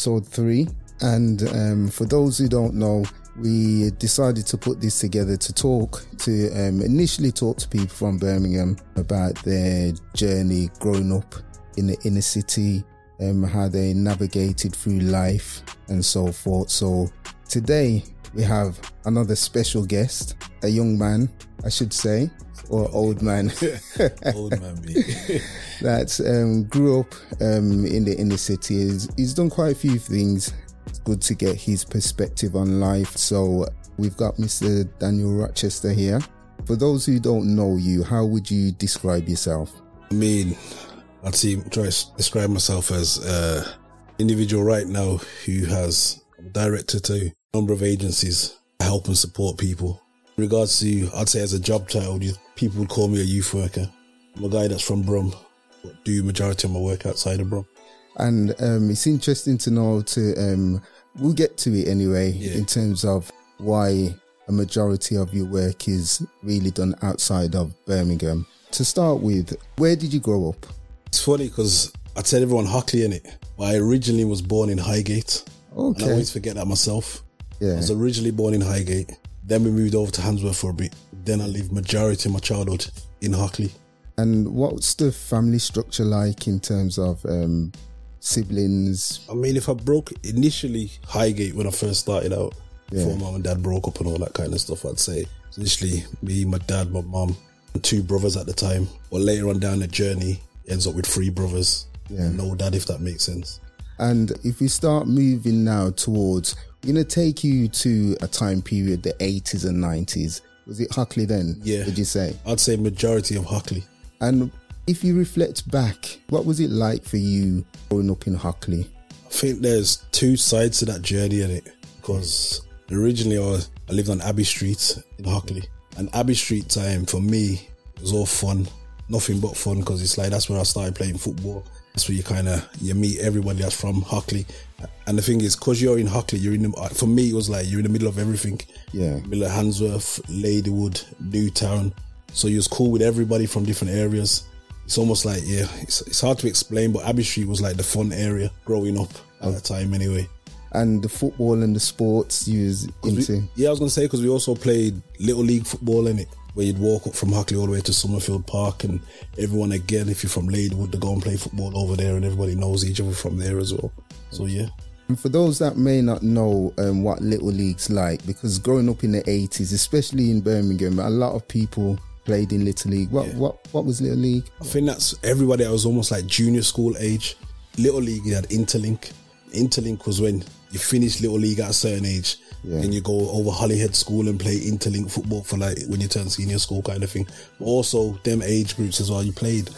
episode three. And um, for those who don't know, we decided to put this together to talk to um, initially talk to people from Birmingham about their journey growing up in the inner city, um, how they navigated through life and so forth. So today we have another special guest, a young man, I should say, or old man. Old man, me. that um, grew up um, in the inner city. He's, he's done quite a few things. It's good to get his perspective on life. So we've got Mr. Daniel Rochester here. For those who don't know you, how would you describe yourself? I mean, I'd say try to describe myself as an individual right now who has director to number of agencies, help and support people. In regards to, I'd say as a job title, people would call me a youth worker. I'm a guy that's from Brum, but do majority of my work outside of Brum. And um, it's interesting to know to um, we'll get to it anyway Yeah. in terms of why a majority of your work is really done outside of Birmingham. To start with, where did you grow up? It's funny because I tell everyone Hockley in it, I originally was born in Highgate. And I always forget that myself. I was originally born in Highgate. Then we moved over to Handsworth for a bit. Then I lived majority of my childhood in Hockley. and what's the family structure like in terms of um, siblings? I mean, if I broke initially Highgate when I first started out, before Yeah. mom and dad broke up and all that kind of stuff, I'd say initially me, my dad, my mum, two brothers at the time. But later on down the journey, ends up with three brothers. Yeah. No dad, if that makes sense. And if we start moving now towards, going to take you to a time period, the 80s and 90s. Was it Hockley then? Yeah. Did you say? I'd say majority of Hockley. And if you reflect back, what was it like for you growing up in Hockley? I think there's two sides to that journey in it because originally I, was, I lived on Abbey Street in Hockley, and Abbey Street time for me was all fun, nothing but fun because it's like that's where I started playing football. That's where you kind of you meet everybody that's from Hockley, and the thing is, because you're in Hockley, you're in the, uh, for me it was like you're in the middle of everything. Yeah. middle of Handsworth, Ladywood, Newtown. So you was cool with everybody from different areas. It's almost like yeah, it's, it's hard to explain, but Abbey Street was like the fun area growing up at the time anyway. And the football and the sports you was 'Cause we- yeah, I was gonna say because we also played little league football in it, where you'd walk up from Hockley all the way to Summerfield Park, and everyone again, if you're from Ladywood, to go and play football over there, and everybody knows each other from there as well. So yeah, And for those that may not know um, what Little League's like, because growing up in the 80s, especially in Birmingham, a lot of people played in Little League. What, Yeah. what, what was Little League? I think that's everybody that was almost like junior school age. Little League, you had Interlink. Interlink was when you finished Little League at a certain age. Yeah. Then you go over Holyhead School and play Interlink football for like when you turn senior school kind of thing. But also them age groups as well. You played,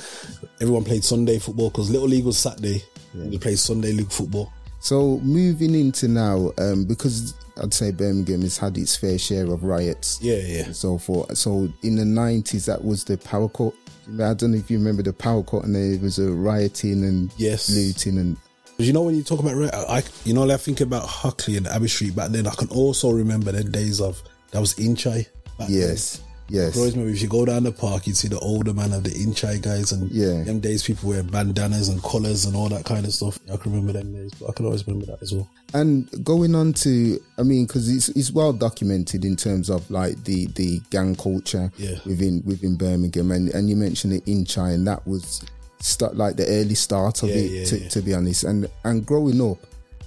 everyone played Sunday football because Little League was Saturday. You played Sunday league football. So moving into now, um, because I'd say Birmingham has had its fair share of riots Yeah, yeah. and so forth. So in the 90s, that was the power cut. I don't know if you remember the power cut and there was a rioting and Yes. looting and you know when you talk about I, you know, like I think about Hockley and Abbey Street back then. I can also remember the days of that was Inchai. back then. yes, yes. I always remember if you go down the park, you'd see the older man of the Inchai guys, and Yeah. them days people wear bandanas and collars and all that kind of stuff. I can remember them days, but I can always remember that as well. And going on to, I mean, because it's it's well documented in terms of like the the gang culture Yeah. within within Birmingham, and and you mentioned it in China, and that was start like the early start of Yeah, it. yeah, to, yeah. to be honest, and and growing up,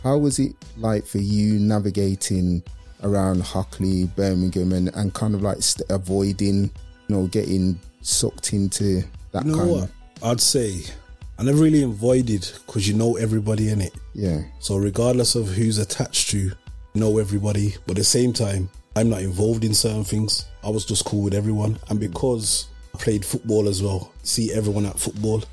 how was it like for you navigating around Hockley, Birmingham, and and kind of like st- avoiding, you know, getting sucked into that You know kind what? of I'd say I never really avoided because you know everybody in it. yeah, So regardless of who's attached to, you know everybody. But at the same time, I'm not involved in certain things. I was just cool with everyone, and mm. because I played football as well, see everyone at football.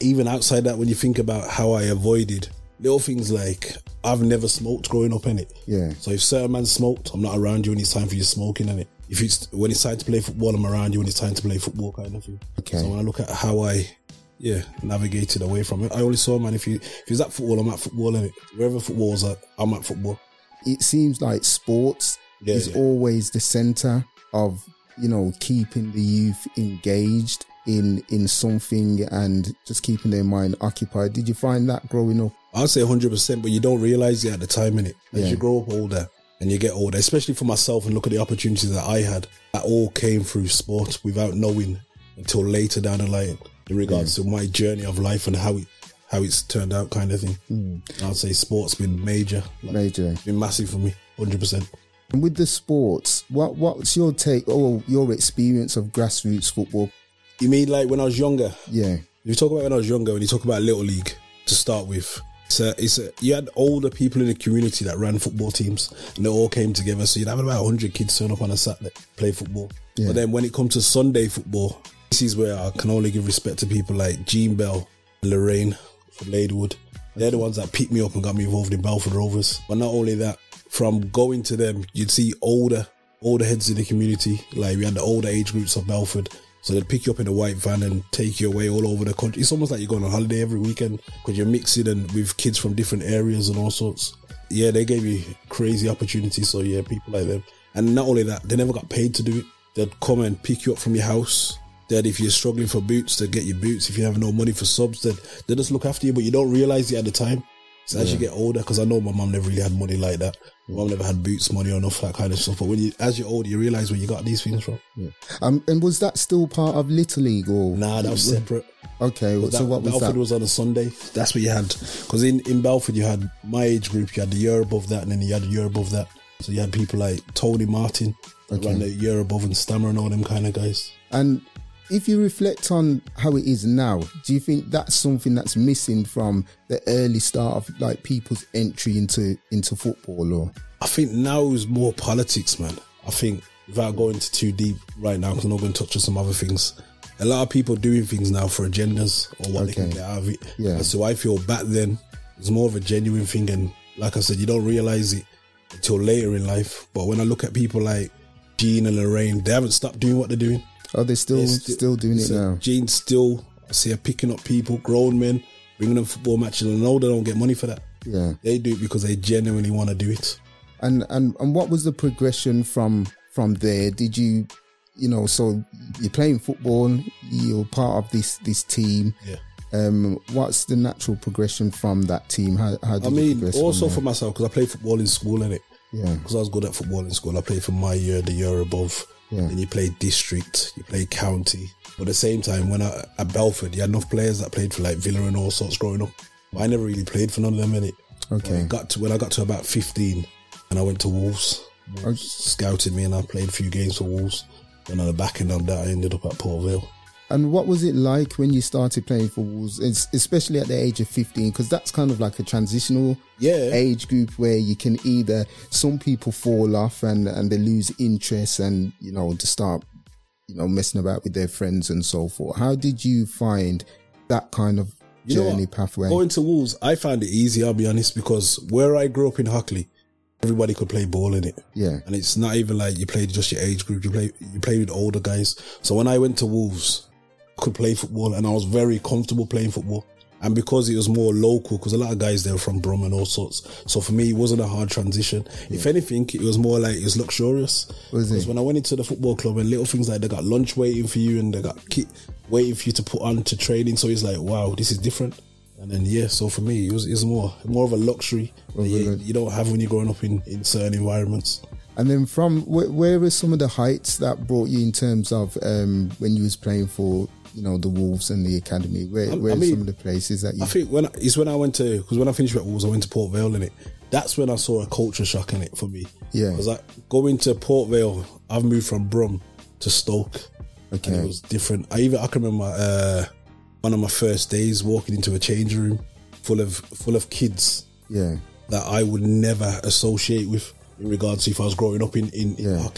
Even outside that, when you think about how I avoided little things like I've never smoked growing up in it. yeah, So if certain man smoked, I'm not around you when it's time for you smoking in it. If it's when it's time to play football, I'm around you when it's time to play football, kind of thing. Okay. So when I look at how I, yeah, navigated away from it, I only saw man if you if he's at football, I'm at football in it. Wherever football's at, I'm at football. it seems like sports Yeah, is yeah. always the center of you know keeping the youth engaged in in something and just keeping their mind occupied. Did you find that growing up? I'd say 100%, but you don't realize it at the time, in it. As Yeah. you grow up older and you get older, especially for myself and look at the opportunities that I had, that all came through sport without knowing until later down the line in regards to my journey of life and how it how it's turned out kind of thing. Hmm. I'd say sport's been major, like, Major. been massive for me, 100%. And with the sports, what what's your take or your experience of grassroots football? You mean like when I was younger? Yeah, You talk about when I was younger, when you talk about Little League to start with, it's a, it's a, you had older people in the community that ran football teams and they all came together. So you'd have about 100 kids turn up on a Saturday, play football. Yeah. But then when it comes to Sunday football, this is where I can only give respect to people like Gene Bell, Lorraine from Ladywood. They're the ones that picked me up and got me involved in Belford Rovers. But not only that, from going to them, you'd see older, older heads in the community. Like we had the older age groups of Belford. So they'd pick you up in a white van and take you away all over the country. It's almost like you're going on holiday every weekend because you're mixing and with kids from different areas and all sorts. Yeah, they gave me crazy opportunities. So yeah, people like them. And not only that, they never got paid to do it. They'd come and pick you up from your house. That if you're struggling for boots, they'd get you boots. If you have no money for subs, they'd, they just look after you, but you don't realize it at the time. So as you get older, because I know my mum never really had money like that. My mum never had boots money or enough that kind of stuff. But when you, as you're older, you realize where you got these things from. um, and was that still part of Little League or Nah, that was separate. Okay, so that- what was that? Belford that? was on a Sunday. That's what you had. Because in, in Belford, you had my age group, you had the year above that, and then you had the year above that. So you had people like Tony Martin, Okay. ran the year above, and Stammer and all them kind of guys. And if you reflect on how it is now, do you think that's something that's missing from the early start of like people's entry into into football? Or I think now is more politics, man. I think without going into too deep right now, because I'm not going to touch on some other things. A lot of people doing things now for agendas or what they can get out of it. Yeah. And so I feel back then it was more of a genuine thing, and like I said, you don't realize it until later in life. But when I look at people like Gene and Lorraine, they haven't stopped doing what they're doing. Are they still still, doing it now? Gene's still, I see her picking up people, grown men, bringing them football matches, and know they don't get money for that. Yeah. They do it because they genuinely want to do it. And and and what was the progression from from there? Did you you know so you're playing football, you're part of this this team. Yeah. Um, what's the natural progression from that team? How how I mean, also for myself because I played football in school, innit? yeah Because I was good at football in school. I played for my year, the year above. Yeah. Then you play district, you play county. But at the same time, when I at Belford, you had enough players that played for like Villa and all sorts growing up. But I never really played for none of them, innit? Okay. When I got to when I got to about fifteen, and I went to Wolves. Wolves scouted me, and I played a few games for Wolves. And on the back end of that, I ended up at Port Vale. And what was it like when you started playing for Wolves, especially at the age of 15? Because that's kind of like a transitional Yeah. age group where you can either, some people fall off and, and they lose interest and, you know, to start, you know, messing about with their friends and so forth. How did you find that kind of You journey pathway? Going to Wolves, I found it easy. I'll be honest, because where I grew up in Hockley, everybody could play ball in it. yeah. and it's not even like you played just your age group. You play you play with older guys. So when I went to Wolves, could play football, and I was very comfortable playing football. And because it was more local, because a lot of guys there were from Brum and all sorts. So for me, it wasn't a hard transition. If anything, it was more like it was luxurious. Was it? Because when I went into the football club and little things like they got lunch waiting for you and they got kit waiting for you to put on to training. So it's like, wow, this is different. And then yeah, so for me, it was, it was more more of a luxury that you, you don't have when you're growing up in, in certain environments. And then from where, where are some of the heights that brought you in terms of um, when you was playing for, you know, the Wolves and the academy? Where, I- where I are mean, some of the places that you? I think when it's when I went to because when I finished at Wolves, I went to Port Vale in it. That's when I saw a culture shock in it for me. Yeah. because like going to Port Vale, I've moved from Brum to Stoke, Okay. and it was different. I even I can remember uh, one of my first days walking into a change room full of full of kids yeah. that I would never associate with in regards to if I was growing up in in, in Yeah.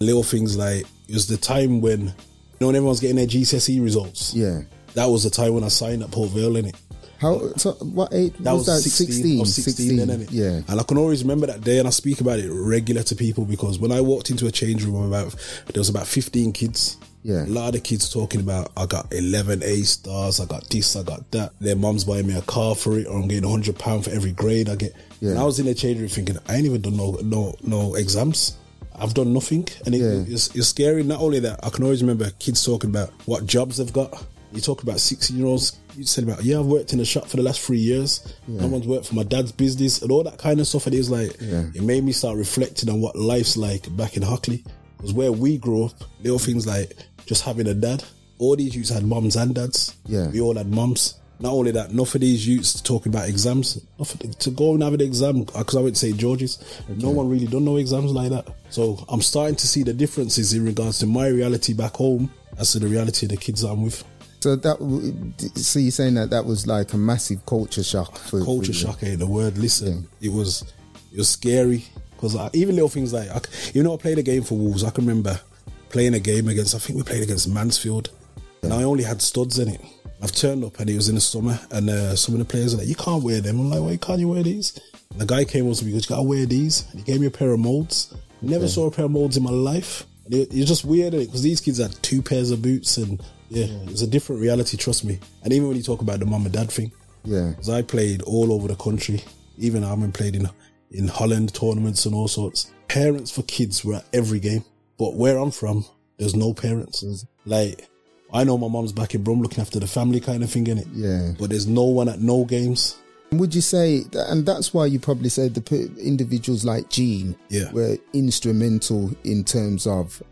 Little things like it was the time when know when everyone's getting their GCSE results. Yeah. That was the time when I signed at Port Vale in it. How? So what age That was, that? 16. 16. I was 16, then, innit? Yeah. And I can always remember that day and I speak about it regular to people because when I walked into a change room, about there was about 15 kids. Yeah. A lot of the kids talking about, I got 11 A stars, I got this, I got that. Their mom's buying me a car for it, or I'm getting £100 for every grade I get. Yeah. And I was in the change room thinking, I ain't even done no, no, no exams. I've done nothing, and it, Yeah. it's, it's scary. Not only that, I can always remember kids talking about what jobs they've got. You talk about sixteen year olds. You said about yeah, I've worked in a shop for the last three years. No one's worked for my dad's business and all that kind of stuff. And it was like Yeah. it made me start reflecting on what life's like back in Hockley. Because where we grew up, little things like just having a dad. All these youths had mums and dads. Yeah. we all had mums. Not only that, enough of these youths talking about exams. To go and have an exam because I went to St George's. No one really done no exams like that. So I'm starting to see the differences in regards to my reality back home as to the reality of the kids that I'm with. So that, so you're saying that that was like a massive culture shock for Culture for shock ain't the word. Listen, it was it was scary because even little things like I, you know I played a game for Wolves. I can remember playing a game against I think we played against Mansfield, and I only had studs in it. I've turned up and it was in the summer, and uh, some of the players are like, "You can't wear them." I'm like, "Why can't you wear these?" And the guy came up to me, "You gotta wear these." And he gave me a pair of molds. Never saw a pair of molds in my life. It, it's just weird because these kids had two pairs of boots, and yeah, it was a different reality. Trust me. And even when you talk about the mum and dad thing, Yeah, because I played all over the country. Even I've been played in in Holland tournaments and all sorts. Parents for kids were at every game, but where I'm from, there's no parents. Like I know my mom's back in Brum looking after the family kind of thing in it. yeah. But there's no one at no games. Would you say, and that's why you probably said the individuals like Gene Yeah. were instrumental in terms of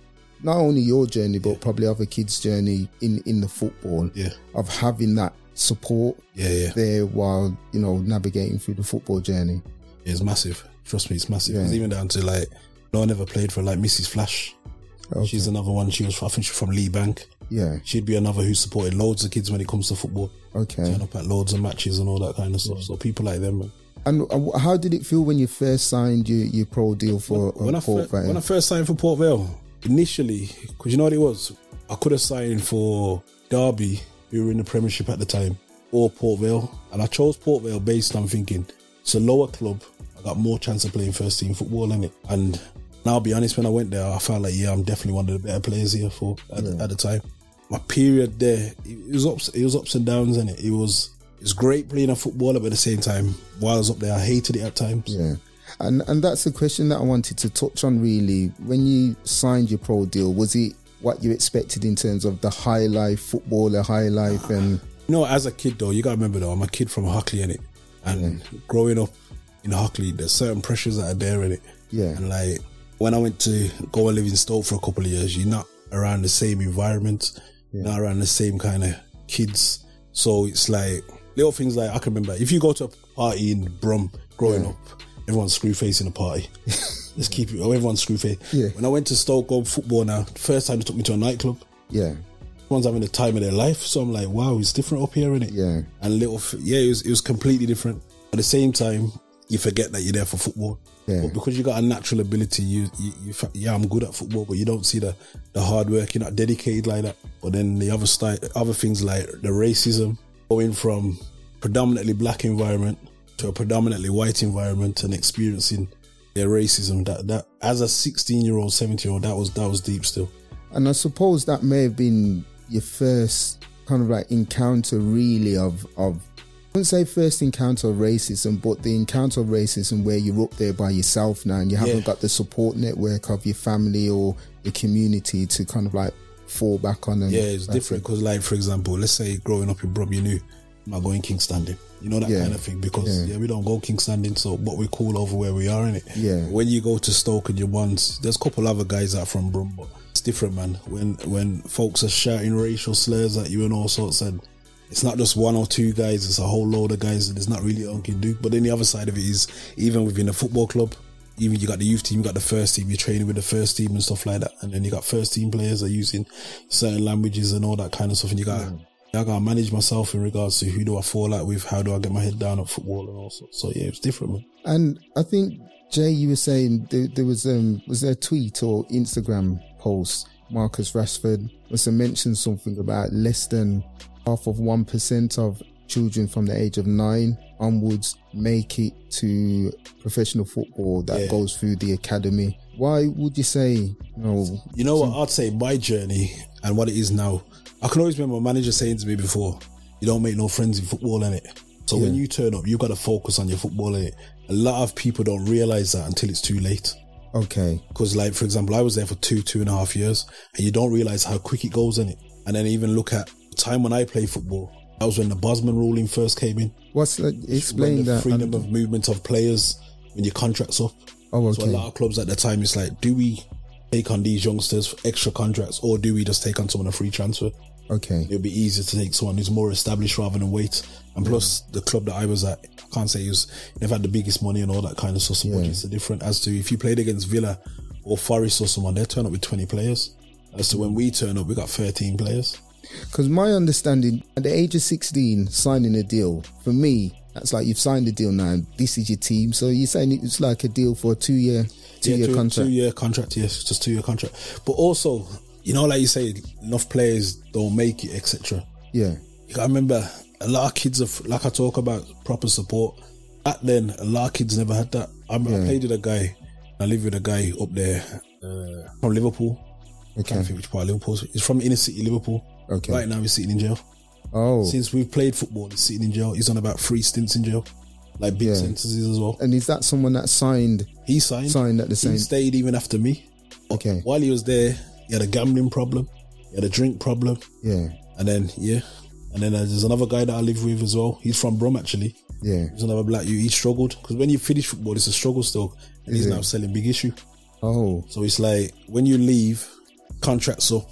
not only your journey, but probably other kids' journey in, in the football Yeah, of having that support yeah, yeah. there while, you know, navigating through the football journey. It's massive. Trust me, it's massive. Yeah. It's even down to like no one ever played for like Mrs. Flash. Okay. She's another one. She was I think she's from Lee Bank. Yeah. She'd be another who supported loads of kids when it comes to football. Okay. Turn up at loads of matches and all that kind of stuff. So people like them, man. And uh, how did it feel when you first signed your, your pro deal for when uh, I, Port fir- Vale? when I first signed for Port Vale, initially, because you know what it was, I could have signed for Derby, who were in the Premiership at the time, or Port Vale, and I chose Port Vale based on thinking it's a lower club. I got more chance of playing first team football in it, and now I'll be honest, when I went there, I felt like yeah, I'm definitely one of the better players here for at, the, at the time. My period there, it was ups, it was ups and downs, and it, it was. It's great playing a footballer, but at the same time, while I was up there, I hated it at times. Yeah. And and that's the question that I wanted to touch on really. When you signed your pro deal, was it what you expected in terms of the high life footballer, high life and You know, as a kid though, you gotta remember though, I'm a kid from Hockley in it, and growing up in Hockley, there's certain pressures that are there in it. Yeah. And like when I went to go and live in Stoke for a couple of years, you're not around the same environment, not around the same kind of kids. So it's like little things like I can remember if you go to a party in Brum growing up, everyone's screw facing the party. Let's keep it. Everyone's screw face. Yeah. When I went to Stoke go football now, first time they took me to a nightclub yeah, everyone's having the time of their life. So I'm like, wow, it's different up here, it? Yeah. And little, f- yeah, it was, it was completely different. At the same time, you forget that you're there for football. Yeah. But because you got a natural ability, you, you, you, yeah, I'm good at football, but you don't see the, the hard work. You're not dedicated like that. But then the other style, other things like the racism, going from predominantly black environment to a predominantly white environment and experiencing their racism. That that as a 16 year old, 17 year old, that was that was deep still. And I suppose that may have been your first kind of like encounter really of of wouldn't say first encounter of racism, but the encounter of racism where you're up there by yourself now and you haven't Yeah. got the support network of your family or the community to kind of like fall back on and Yeah, it's different because, like, for example, let's say growing up in Brum, you knew I'm not going Kingstanding. You know that Yeah. kind of thing because Yeah. yeah. we don't go Kingstanding, so but we call over where we are in it. Yeah. When you go to Stoke and you want, there's a couple other guys that from Brum, but it's different, man. When when folks are shouting racial slurs at you and all sorts, and it's not just one or two guys; it's a whole load of guys, and there's not really a can do. But then the other side of it is, even within a football club, even you got the youth team, you got the first team, you're training with the first team and stuff like that. And then you got first team players that are using certain languages and all that kind of stuff. And you got, I gotta manage myself in regards to who do I fall out with, how do I get my head down at football and all sorts. So yeah, it's different, man. And I think Jay, you were saying there, there was um was there a tweet or Instagram post? Marcus Rashford was to mention something about less than half of one percent of children from the age of nine onwards make it to professional football that Yeah. goes through the academy. Why would you say you know? You know what? I'd say my journey and what it is now. I can always remember my manager saying to me before, "You don't make no friends in football, in it." So when you turn up, you've got to focus on your football in it. A lot of people don't realize that until it's too late. Okay. Because, like, for example, I was there for two, two and a half years, and you don't realize how quick it goes in it. And then even look at time when I played football. That was when the Bosman ruling first came in. What's that? when Explain the that. freedom of movement of players when your contract's up. oh, okay. So a lot of clubs at the time, it's like, do we take on these youngsters for extra contracts, or do we just take on someone a free transfer? Okay. It'll be easier to take someone who's more established rather than wait. And plus, the club that I was at, I can't say was, they've had the biggest money and all that kind of stuff. So budgets are different. As to if you played against Villa or Forest or someone, they turn up with 20 players. As to when we turn up, we got 13 players. Because my understanding, at the age of 16, signing a deal, for me, that's like you've signed a deal now. This is your team. So you're saying it's like a deal for a two year, two year two, contract. Two year contract, yes, just two year contract. But also, you know, like you say, enough players don't make it, etc. Yeah. You gotta remember, a lot of kids have, like I talk about proper support. Back then, a lot of kids never had that. I, I played with a guy, I live with a guy up there uh, from Liverpool. I Okay. can't think which part of Liverpool. He's from inner city Liverpool. Okay. Right now, he's sitting in jail. Oh. Since we've played football, he's sitting in jail. He's on about three stints in jail, like big Yeah. sentences as well. and is that someone that signed? He signed. Signed at the same- He stayed even after me. Okay. While he was there, he had a gambling problem. He had a drink problem. Yeah. And then, yeah. And then there's another guy that I live with as well. He's from Brum, actually. Yeah. He's another black you. He struggled because when you finish football, it's a struggle still. And he's it? now selling big issue. Oh. So it's like when you leave, contracts up.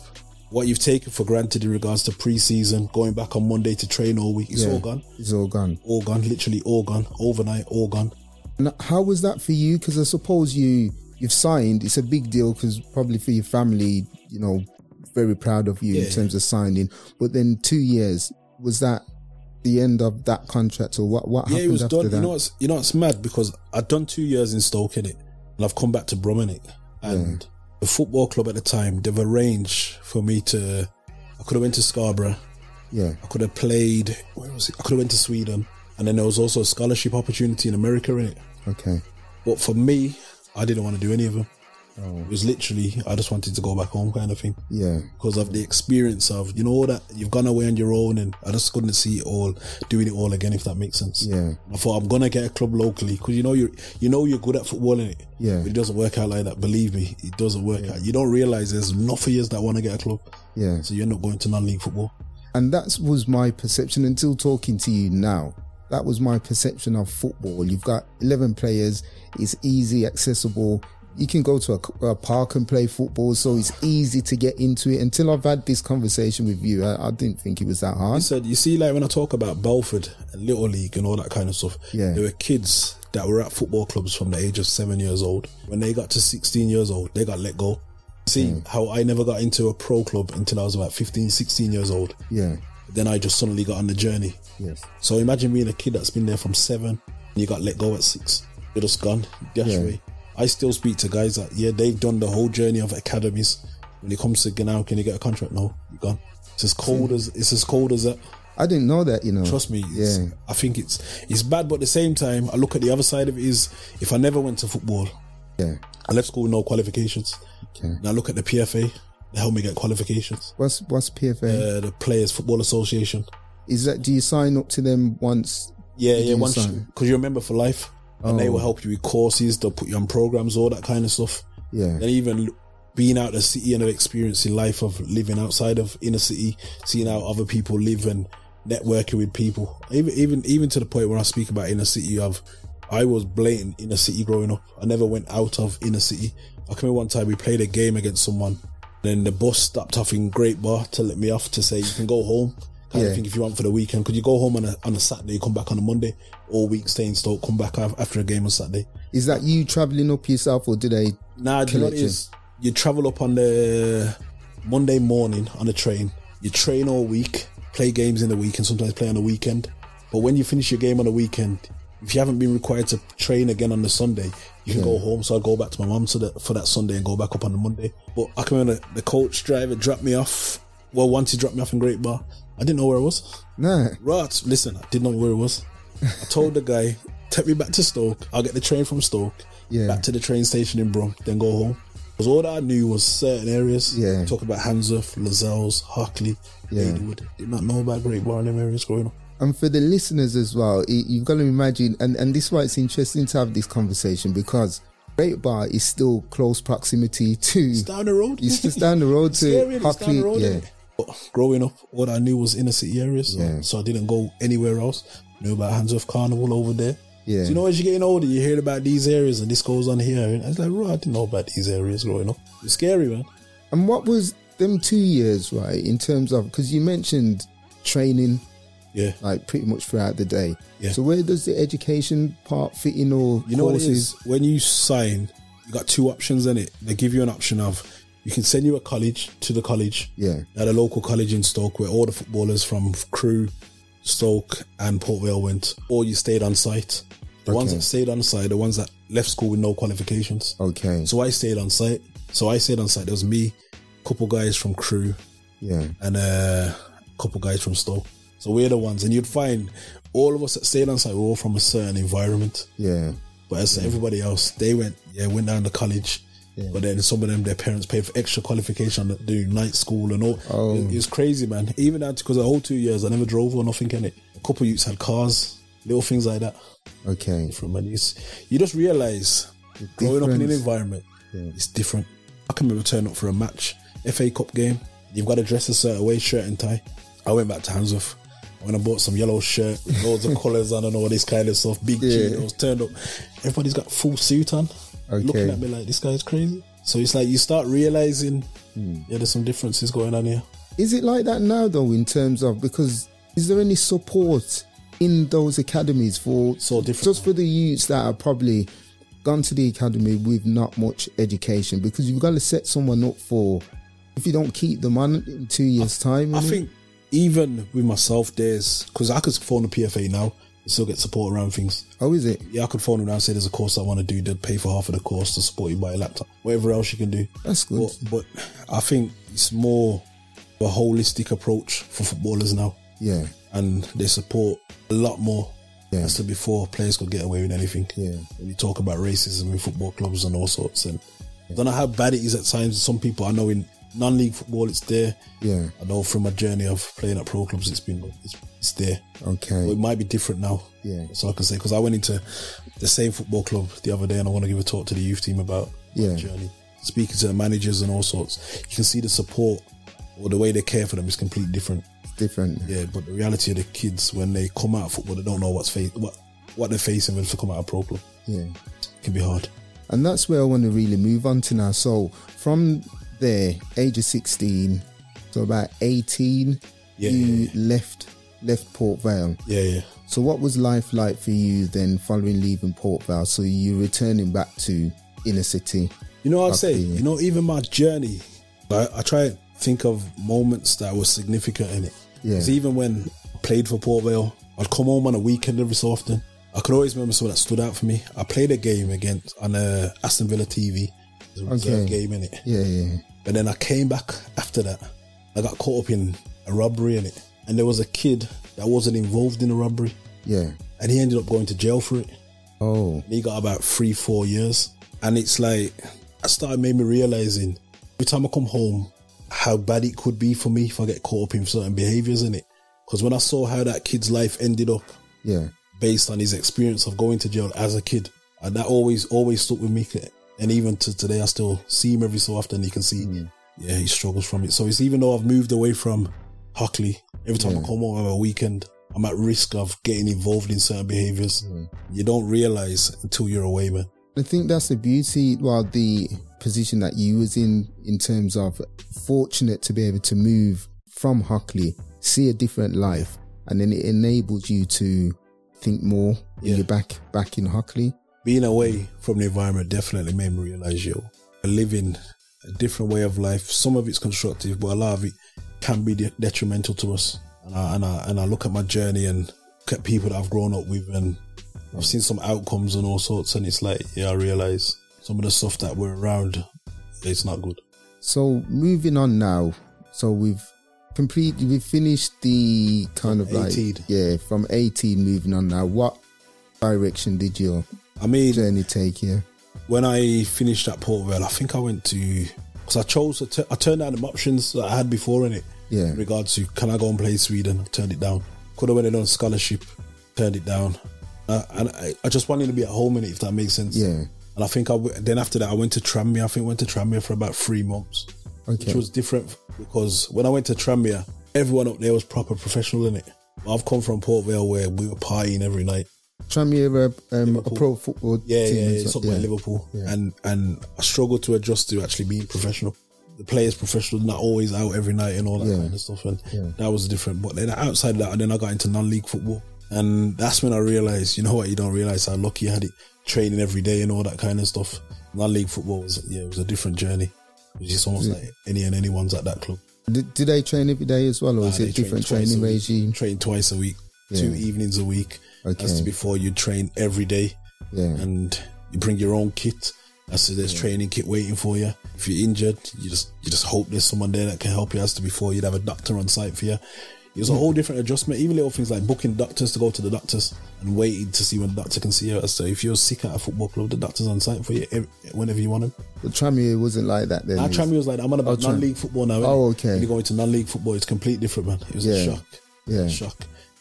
What you've taken for granted in regards to pre-season, going back on Monday to train all week, it's Yeah. all gone. It's all gone. All gone, literally all gone. Overnight, all gone. And how was that for you? Because I suppose you you've signed. It's a big deal because probably for your family, you know, very proud of you in Yeah. terms of signing. But then two years was that the end of that contract, or what? What Yeah, happened it was after done. that? You know what's you know what's mad because I'd done two years in Stoke in it, and I've come back to Brum in it, and the football club at the time they've arranged for me to. I could have went to Scarborough. yeah, I could have played. Where was it? I could have went to Sweden, and then there was also a scholarship opportunity in America in it. okay, But for me, I didn't want to do any of them. Oh. It was literally I just wanted to go back home, kind of thing, yeah, because of the experience of you know that you've gone away on your own, and I just couldn't see it all doing it all again. If that makes sense. yeah, I thought I'm gonna get a club locally because you know you're, you know you're good at football in it. Yeah. But it doesn't work out like that. Believe me, it doesn't work out. You don't realize there's enough of years that want to get a club, yeah. so you end up going to non-league football. And that was my perception until talking to you now. That was my perception of football. You've got 11 players. It's easy, accessible. You can go to a, a park and play football, so it's easy to get into it. Until I've had this conversation with you, I, I didn't think it was that hard. hard. said, you see, like when I talk about Belford and Little League and all that kind of stuff, Yeah. there were kids that were at football clubs from the age of seven years old. When they got to 16 years old, they got let go. See Hmm. how I never got into a pro club until I was about 15, 16 years old. Yeah. Then I just suddenly got on the journey. Yes. So imagine being a kid that's been there from seven and you got let go at six. You're just gone. Dash Yeah. I still speak to guys that, yeah, they've done the whole journey of academies. When it comes to now, can you get a contract? No, you're gone. It's as cold as it's as cold as that. I didn't know that, you know. Trust me. Yeah. I think it's it's bad, but at the same time, I look at the other side of it is if I never went to football, Yeah. I left school with no qualifications. Okay. And I look at the PFA, they help me get qualifications. What's what's PFA? Uh, the Players Football Association. Is that do you sign up to them once? Yeah, yeah, once because you're a member for life, and they Oh. will help you with courses. They'll put you on programs, all that kind of stuff. Yeah. And even being out of the city and experiencing life of living outside of inner city, seeing how other people live and networking with people. Even even even to the point where I speak about inner city of I was blatant inner city growing up. I never went out of inner city. I remember one time we played a game against someone. Then the bus stopped off in Great Barr to let me off to say you can go home. Kind Yeah. of thing if you want for the weekend. Could you go home on a on a Saturday, come back on a Monday, all week stay in Stoke, come back after a game on Saturday. Is that you traveling up yourself, or do they? Nah, do you know what it is? You travel up on the Monday morning on the train. You train all week, play games in the week, and sometimes play on the weekend. But when you finish your game on the weekend, if you haven't been required to train again on the Sunday, you can go home. So I go back to my mum so that for that Sunday and go back up on the Monday. But I can remember the coach driver dropped me off. Well, once he dropped me off in Great Barr, I didn't know where I was. Nah. Right, listen, I didn't know where it was. I told the guy, take me back to Stoke. I'll get the train from Stoke, Yeah. back to the train station in Brum, then go home. Because all that I knew was certain areas. Yeah. Talk about Handsworth, Lozells, Hockley, Yeah. Ladywood. Did not know about Great Barr and them areas growing up. And for the listeners as well, you've got to imagine, and, and this is why it's interesting to have this conversation because Great Barr is still close proximity to. It's down the road. It's just down the road to Hockley. the road, yeah, growing up, all I knew was inner city areas, so, Yeah. so I didn't go anywhere else. Knew about Hands Handsworth Carnival over there. yeah. So you know, as you're getting older, you hear about these areas and this goes on here. And I was like, right, I didn't know about these areas growing up. It's scary, man. And what was them two years, right, in terms of, because you mentioned training Yeah. like pretty much throughout the day. Yeah. So where does the education part fit in or You know what it is? When you sign, you got two options in it. They give you an option of you can send you a college to the college Yeah. at a local college in Stoke where all the footballers from Crewe, Stoke, and Port Vale went, or you stayed on site. The ones that stayed on site, the ones that left school with no qualifications. Okay. So I stayed on site. So I stayed on site. There was me, couple guys from Crewe, yeah. and a couple guys from Stoke. So we're the ones, and you'd find all of us that stayed on site were all from a certain environment. Yeah. But as everybody else, they went, yeah, went down to college. Yeah. But then some of them, their parents paid for extra qualification to do night school and all. Oh. It, it was crazy, man. Even that, because the whole two years, I never drove or nothing in it. A couple of youths had cars, little things like that. Okay. From man, you, you just realize growing up in an environment, Yeah. it's different. I can remember turning up for a match, FA Cup game. You've got to dress a certain way, shirt and tie. I went back to Handsworth. When I bought some yellow shirt, with loads of colours on and all this kind of stuff, big Yeah. jeans, turned up. Everybody's got full suit on, Okay. looking at me like this guy's crazy. So it's like you start realizing, Hmm. yeah, there's some differences going on here. Is it like that now though in terms of because is there any support in those academies for So different just for the youths that are probably gone to the academy with not much education because you've got to set someone up for if you don't keep them on in two years time I think even with myself, there's because I could phone the PFA now and still get support around things. oh is it Yeah, I could phone them now and say there's a course I want to do. They'd pay for half of the course to support you by a laptop, whatever else you can do. that's good But, but I think it's more a holistic approach for footballers now, yeah and they support a lot more. Yeah. As to before, players could get away with anything. Yeah. When you talk about racism in football clubs and all sorts, and I don't know how bad it is at times. Some people I know in non-league football, it's there. yeah I know from my journey of playing at pro clubs, it's been it's, it's there. okay it might be different now. Yeah. So I can say because I went into the same football club the other day, and I want to give a talk to the youth team about Yeah. journey. Speaking to the managers and all sorts, you can see the support or the way they care for them is completely different. different Yeah, but the reality of the kids when they come out of football, they don't know what's face what what they're facing when they come out of pro club. yeah It can be hard. And that's where I want to really move on to now. So from there, age of sixteen, so about eighteen, Yeah, you yeah, left left Port Vale. Yeah, yeah. So what was life like for you then following leaving Port Vale? So you returning back to inner city. You know what I'd say? You know, even my journey, I, I try to think of moments that were significant in it. Yeah. Because even when I played for Port Vale, I'd come home on a weekend every so often. I could always remember something that stood out for me. I played a game against on uh, Aston Villa TV. A reserve Okay. game in it. Yeah, yeah. And then I came back after that. I got caught up in a robbery in it. And there was a kid that wasn't involved in the robbery. Yeah. And he ended up going to jail for it. Oh, And he got about three, four years. And it's like, I started made me realizing every time I come home, how bad it could be for me if I get caught up in certain behaviors in it. Because when I saw how that kid's life ended up yeah. based on his experience of going to jail as a kid, and that always, always stuck with me. And even to today, I still see him every so often. You can see, mm. yeah, he struggles from it. So it's even though I've moved away from Hockley, every time I mm. come home on a weekend, I'm at risk of getting involved in certain behaviors. Mm. You don't realize until you're away, man. I think that's the beauty, well, the position that you was in, in terms of fortunate to be able to move from Hockley, see a different life, and then it enables you to think more when Yeah. you're back, back in Hockley. Being away from the environment definitely made me realize yo living a different way of life some of it's constructive but a lot of it can be de- detrimental to us and I, and I and I look at my journey and look at people that I've grown up with and I've seen some outcomes and all sorts and it's like yeah I realize some of the stuff that we're around it's not good So moving on now. So we've complete, we've finished the kind of like, yeah, from 18 moving on now. What direction did your I mean journey take you? when I finished at Port Vale I think I went to because I chose to t- I turned down the options that I had before in it Yeah. in regards to can I go and play Sweden? Turned it down. Could have went in on scholarship, turned it down. Uh, and I, I just wanted to be at home in it, if that makes sense. Yeah. And I think I w- then after that I went to Tranmere. I think I went to Tranmere for about three months, Okay. which was different because when I went to Tranmere, everyone up there was proper professional in it. I've come from Port Vale where we were partying every night. Tranmere, um, a pro football Yeah, team. yeah, and it's so- up by Liverpool, Yeah. and and I struggled to adjust to actually being professional. The players professional, not always out every night and all that Yeah. kind of stuff, and Yeah. that was different. But then outside that, and then I got into non-league football, and that's when I realized, you know what, you don't realize how lucky I had it training every day and all that kind of stuff. Non-league football was yeah, it was a different journey. It was just almost like any and anyone's at that club. Did, do they train every day as well, or is Nah, they it different training regime? Train twice a week, two evenings a week. Okay. As to before, you train every day Yeah. and you bring your own kit. As to there's training kit waiting for you. If you're injured, you just you just hope there's someone there that can help you. As to before, you'd have a doctor on site for you. It was a whole different adjustment. Even little things like booking doctors to go to the doctors and waiting to see when the doctor can see you. So if you're sick at a football club, the doctor's on site for you ev- whenever you want him. But Tranmere wasn't like that then. Is- Tranmere was like, I'm on about Oh, non-league football now. Oh, okay. When you go into non-league football, it's completely different, man. It was a shock. Yeah. A shock.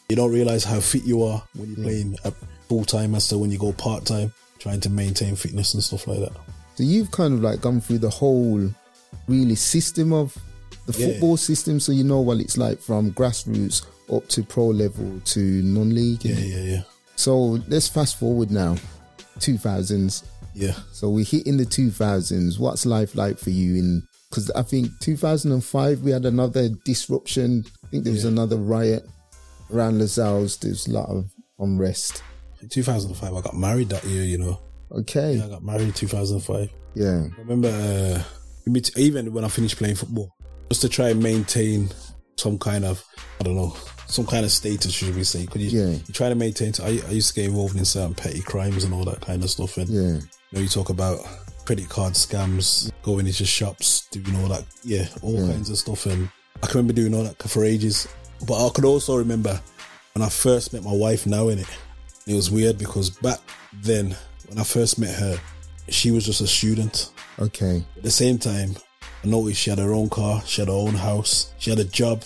You don't realize how fit you are when you're mm. playing a full time as to when you go part time, trying to maintain fitness and stuff like that. So you've kind of like gone through the whole really system of the Yeah. football system, so you know what it's like from grassroots up to pro level to non-league. Yeah, yeah, yeah, So let's fast forward now, 2000s. yeah. So we're hitting the 2000s. What's life like for you in? Because I think 2005 we had another disruption. I think there was Yeah. another riot around Lozells. There's a lot of unrest. In 2005, I got married that year. You know, Okay. yeah, I got married in 2005. Yeah. I remember uh, even when I finished playing football, just to try and maintain some kind of I don't know some kind of status, should we say? Because you, Yeah. you try to maintain. I, I used to get involved in certain petty crimes and all that kind of stuff, and Yeah. You know, you talk about credit card scams, going into shops, doing all that, yeah, all Yeah. kinds of stuff. And I can remember doing all that for ages. But I could also remember when I first met my wife now in it. It was weird because back then, when I first met her, she was just a student. Okay. At the same time, I noticed she had her own car, she had her own house, she had a job.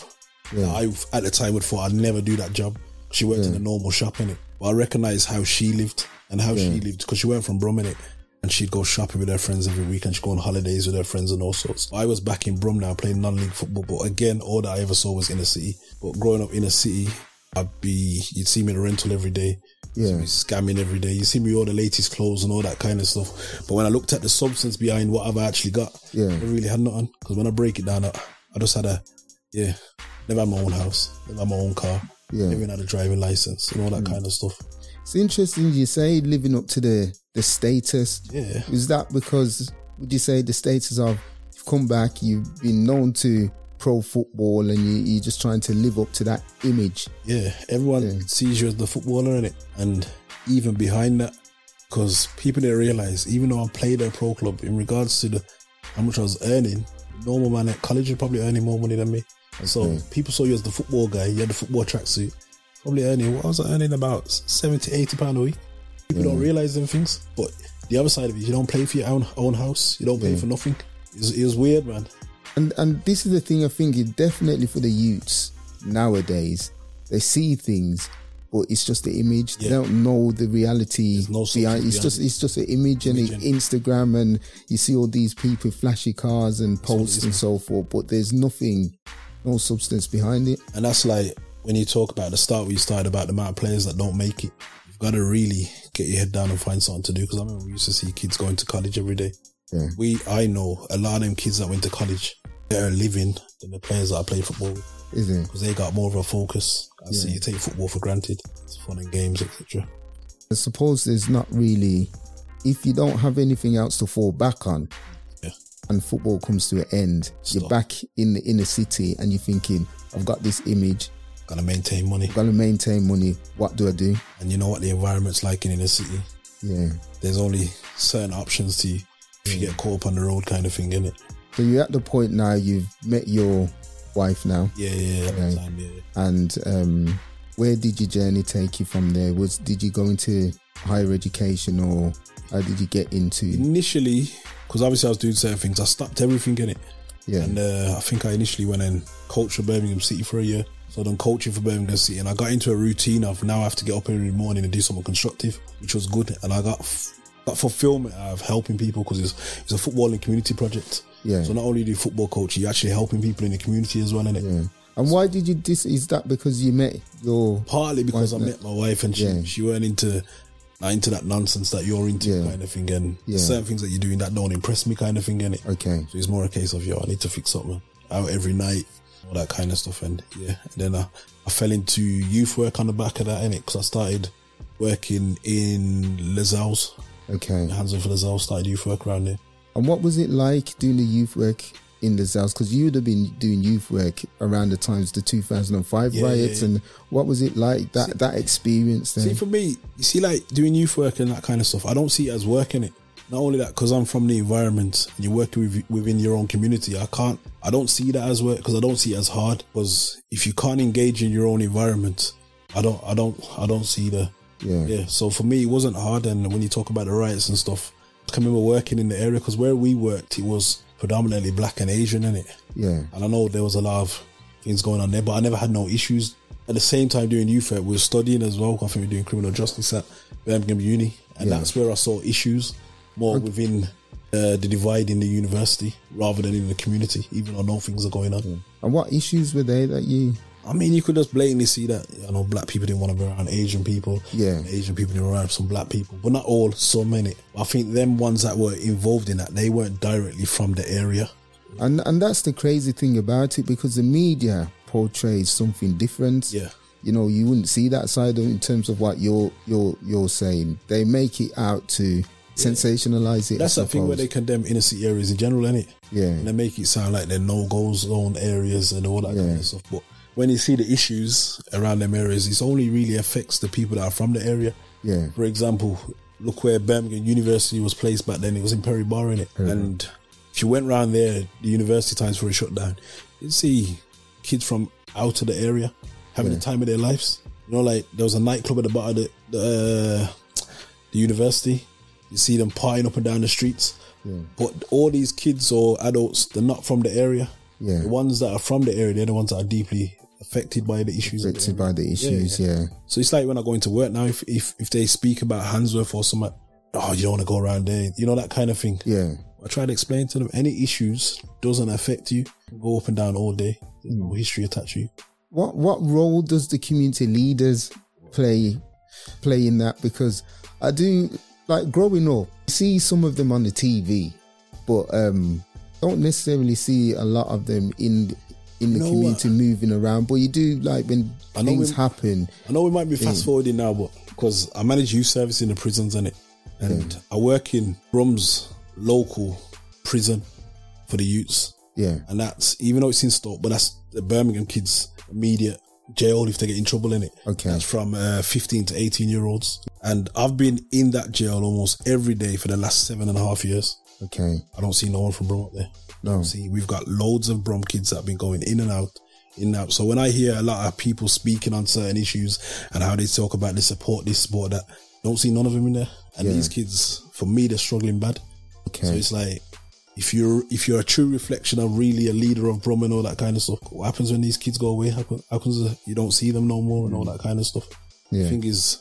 Yeah. I at the time would thought I'd never do that job. She worked in a normal shop in it, but I recognized how she lived and how Yeah. she lived because she went from Brum in it, and she'd go shopping with her friends every week, and she'd go on holidays with her friends and all sorts. I was back in Brum now playing non-league football, but again, all that I ever saw was inner city. But growing up in a city, I'd be you'd see me in a rental every day. Yeah. See me scamming every day. You see me all the latest clothes and all that kind of stuff. But when I looked at the substance behind what I've actually got, Yeah. I really had nothing. Because when I break it down, I, I just had a, yeah, never had my own house, never had my own car, Yeah. never had a driving license and all that mm. kind of stuff. It's interesting you say living up to the the status. Yeah. Is that because would you say the status of you've come back, you've been known to pro football, and you, you're just trying to live up to that image? Yeah, everyone Yeah. sees you as the footballer in it, and even behind that, because people didn't realize, even though I played at a pro club, in regards to the how much I was earning, normal man at college is probably earning more money than me. So people saw you as the football guy. You had the football tracksuit, probably earning what I was earning about 70, 80 pound a week. People don't mm. realize them things, but the other side of it, you don't play for your own own house. You don't pay Yeah. Mm. for nothing. It was, it was weird, man. And and this is the thing I think is definitely for the youths nowadays. They see things, but it's just the image. They don't know the reality no behind. It's just it's just an image and Image and- Instagram, and you see all these people with flashy cars and posts and so forth. But there's nothing, no substance behind it. And that's like when you talk about the start where you started about the amount of players that don't make it. You've got to really get your head down and find something to do. Because I remember we used to see kids going to college every day. Yeah. We, I know a lot of them kids that went to college, they're living than the players that I play football with Is it? because they got more of a focus. I see Yeah. you take football for granted. It's fun and games, etc. I suppose there's not really, if you don't have anything else to fall back on, Yeah. and football comes to an end, you're back in the inner city and you're thinking, I've got this image, Gotta maintain money. I've got to maintain money. What do I do? And you know what the environment's like in inner city. Yeah. There's only certain options to you if you get caught up on the road kind of thing, innit? So you're at the point now you've met your wife now, Yeah, yeah, the time, yeah. and um, where did your journey take you from there? Was did you go into higher education or how did you get into? Initially, because obviously I was doing certain things, I stopped everything in it. Yeah. And uh, I think I initially went and coached for Birmingham City for a year. So I done coaching for Birmingham City, and I got into a routine of now I have to get up every morning and do something constructive, which was good. And I got got got fulfillment of helping people because it's, it's a footballing community project. Yeah. So not only do you football coach, you're actually helping people in the community as well, innit? Yeah. And why did you dis? Is that because you met your? Partly because I met my wife and she, Yeah. she weren't into not into that nonsense that you're into Yeah. kind of thing and Yeah. certain things that you're doing that don't impress me kind of thing, innit? Okay. So it's more a case of yo, I need to fix something out every night, all that kind of stuff, and yeah. And then I, I fell into youth work on the back of that, innit? Because I started working in Lozells, Okay. hands off Lozells, started youth work around there. And what was it like doing the youth work in the? Because you would have been doing youth work around the times the 2005 Yeah, riots, yeah, yeah. and what was it like that that experience then? See, for me, you see, like doing youth work and that kind of stuff, I don't see it as work in it. Not only that, because I'm from the environment and you're working with, within your own community, I can't, I don't see that as work because I don't see it as hard. Because if you can't engage in your own environment, I don't, I don't, I don't see the, yeah. yeah. So for me, it wasn't hard. And when you talk about the riots and stuff, I can remember working in the area because where we worked, it was predominantly black and Asian in it. Yeah. And I know there was a lot of things going on there, but I never had no issues. At the same time, doing youth we were studying as well. I think we were doing criminal justice at Birmingham Uni, and Yeah. that's where I saw issues more within uh, the divide in the university rather than in the community. Even though no things are going on. And what issues were they that you? I mean, you could just blatantly see that. You know, black people didn't want to be around Asian people. Yeah. and Asian people didn't around some black people, but not all. So many. I think them ones that were involved in that, they weren't directly from the area. And and that's the crazy thing about it because the media portrays something different. Yeah. You know, you wouldn't see that side of in terms of what you're you're you're saying. They make it out to sensationalize it. That's I the thing where they condemn inner city areas in general, innit? Yeah. and they make it sound like they're no go zone areas and all that kind of stuff. But when you see the issues around them areas, it only really affects the people that are from the area. Yeah. For example, look where Birmingham University was placed back then. It was in Perry Barr, in it. And if you went round there, the university times for a shutdown, you'd see kids from out of the area having the time of their lives. You know, like there was a nightclub at the bottom of the the, uh, the university. You see them partying up and down the streets. But all these kids or adults, they're not from the area. Yeah. The ones that are from the area, they're the ones that are deeply affected by the issues. affected by the issues. Yeah. So it's like when I go into work now, if if, if they speak about Handsworth or something, oh, you don't want to go around there, you know, that kind of thing. Yeah. I try to explain to them any issues doesn't affect you. Go up and down all day. Hmm. There's no history attached to you. What what role does the community leaders play play in that? Because I do like growing up, you see some of them on the TV, but um don't necessarily see a lot of them in in the know community moving around. But you do like when I know things we- happen. I know we might be fast forwarding now, but because I manage youth service in the prisons, in it, and I work in Brum's local prison for the youths. Yeah. and that's even though it's in Stoke, but that's the Birmingham kids immediate jail if they get in trouble in it. Okay. that's from uh, 15 to 18 year olds, and I've been in that jail almost every day for the last seven and a half years. Okay. I don't see no one from Brum up there. No. See, we've got loads of Brum kids that have been going in and out, in and out. So when I hear a lot of people speaking on certain issues and how they talk about the support, this support, that, don't see none of them in there. And Yeah. these kids, for me, they're struggling bad. Okay. So it's like if you're if you're a true reflection of really a leader of Brum and all that kind of stuff, what happens when these kids go away? Happen, happens uh, you don't see them no more and all that kind of stuff. Yeah. The thing is,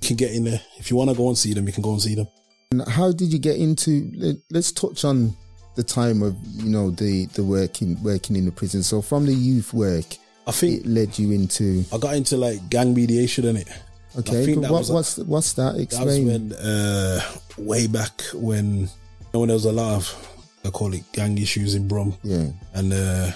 you can get in there if you want to go and see them. You can go and see them. And how did you get into? let- Let's touch on the time of you know the the working working in the prison. So from the youth work, I think it led you into I got into like gang mediation in it. okay. but what, what's what's that? Explain. That was when uh, way back when you know, when there was a lot of I call it gang issues in Brum. yeah, and uh,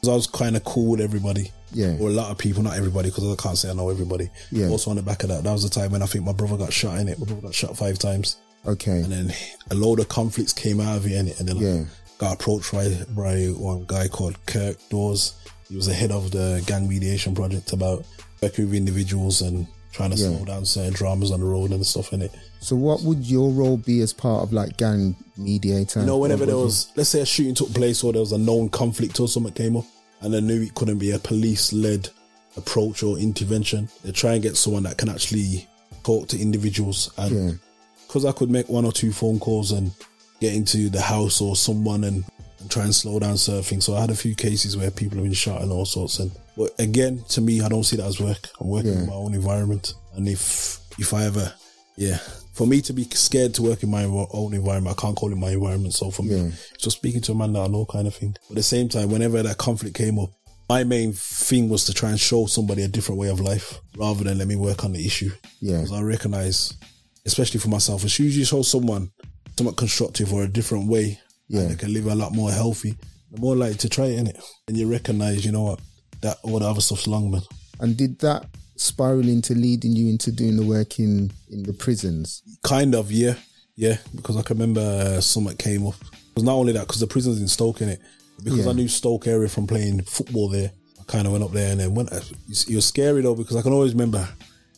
'cause I was kind of cool with everybody. yeah, or a lot of people, not everybody, because I can't say I know everybody. Yeah. Also on the back of that, that was the time when I think my brother got shot in it. My brother got shot five times, okay, and then a load of conflicts came out of it, and then Yeah. I got approached by, by one guy called Kirk Dawes. He was the head of the gang mediation project about working with individuals and trying to Yeah. slow down certain dramas on the road and stuff in it. So what would your role be as part of like gang mediator? You know, whenever there was, let's say a shooting took place or there was a known conflict or something came up, and I knew it couldn't be a police led approach or intervention, they try and get someone that can actually talk to individuals. And because I could make one or two phone calls and get into the house or someone and, and try and slow down surfing. So I had a few cases where people have been shot and all sorts. And but again, to me, I don't see that as work. I'm working Yeah. in my own environment, and if if I ever yeah, for me to be scared to work in my own environment, I can't call it my environment. So for me, Yeah. just speaking to a man that I know kind of thing. But at the same time, whenever that conflict came up, my main thing was to try and show somebody a different way of life rather than let me work on the issue. Yeah. Because I recognize, especially for myself, as soon as you show someone somewhat constructive or a different way, Yeah. they can live a lot more healthy, the more likely to try in it, innit? And you recognize, you know what, that all the other stuff's long, man. And did that spiral into leading you into doing the work in, in the prisons? Kind of, yeah, yeah. Because I can remember uh, something came up. It was not only that because the prison's in Stoke in it. Because Yeah. I knew Stoke area from playing football there. I kind of went up there and then went. It was scary though because I can always remember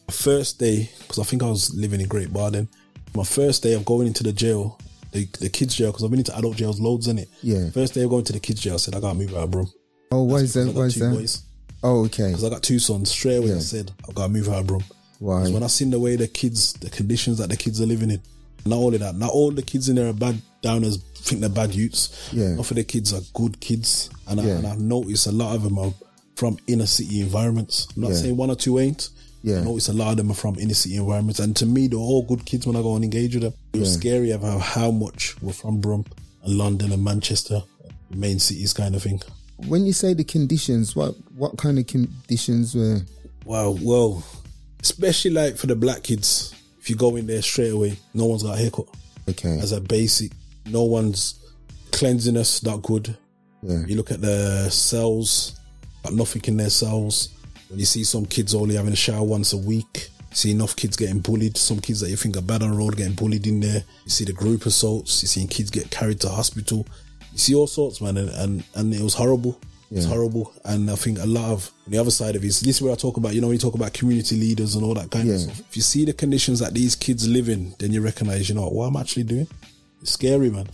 my first day because I think I was living in Great Barden. My first day of going into the jail, the the kids jail because I've been into adult jails loads in it. Yeah. First day of going to the kids jail, I said I gotta move out of Brum. Oh, why is that? Got Why is that? boys. Oh, okay. Because I got two sons. Straight away, I said I've gotta move out bro. Why? Because when I seen the way the kids, the conditions that the kids are living in, not only that, not all the kids in there are bad downers think they're bad youths. Yeah. Half of the kids are good kids, and, Yeah. I, and I've noticed a lot of them are from inner city environments. I'm not Yeah. saying one or two ain't. Yeah. I noticed a lot of them are from inner city environments, and to me, they're all good kids when I go and engage with them. It was Yeah. scary about how much were from Brum and London and Manchester, main cities kind of thing. When you say the conditions, what what kind of conditions were? Wow, well, especially like for the black kids, if you go in there straight away, no one's got a haircut. Okay. As a basic, no one's cleanliness not good. Yeah. You look at the cells, got nothing in their cells. When you see some kids only having a shower once a week, see enough kids getting bullied. Some kids that you think are bad on the road getting bullied in there. You see the group assaults. You see kids get carried to hospital. You see all sorts, man, and and, and it was horrible. It's Yeah. horrible, and I think a lot of the other side of it is this is where I talk about. You know, when you talk about community leaders and all that kind Yeah. of stuff. If you see the conditions that these kids live in, then you recognize, you know, what I'm actually doing. It's scary, man.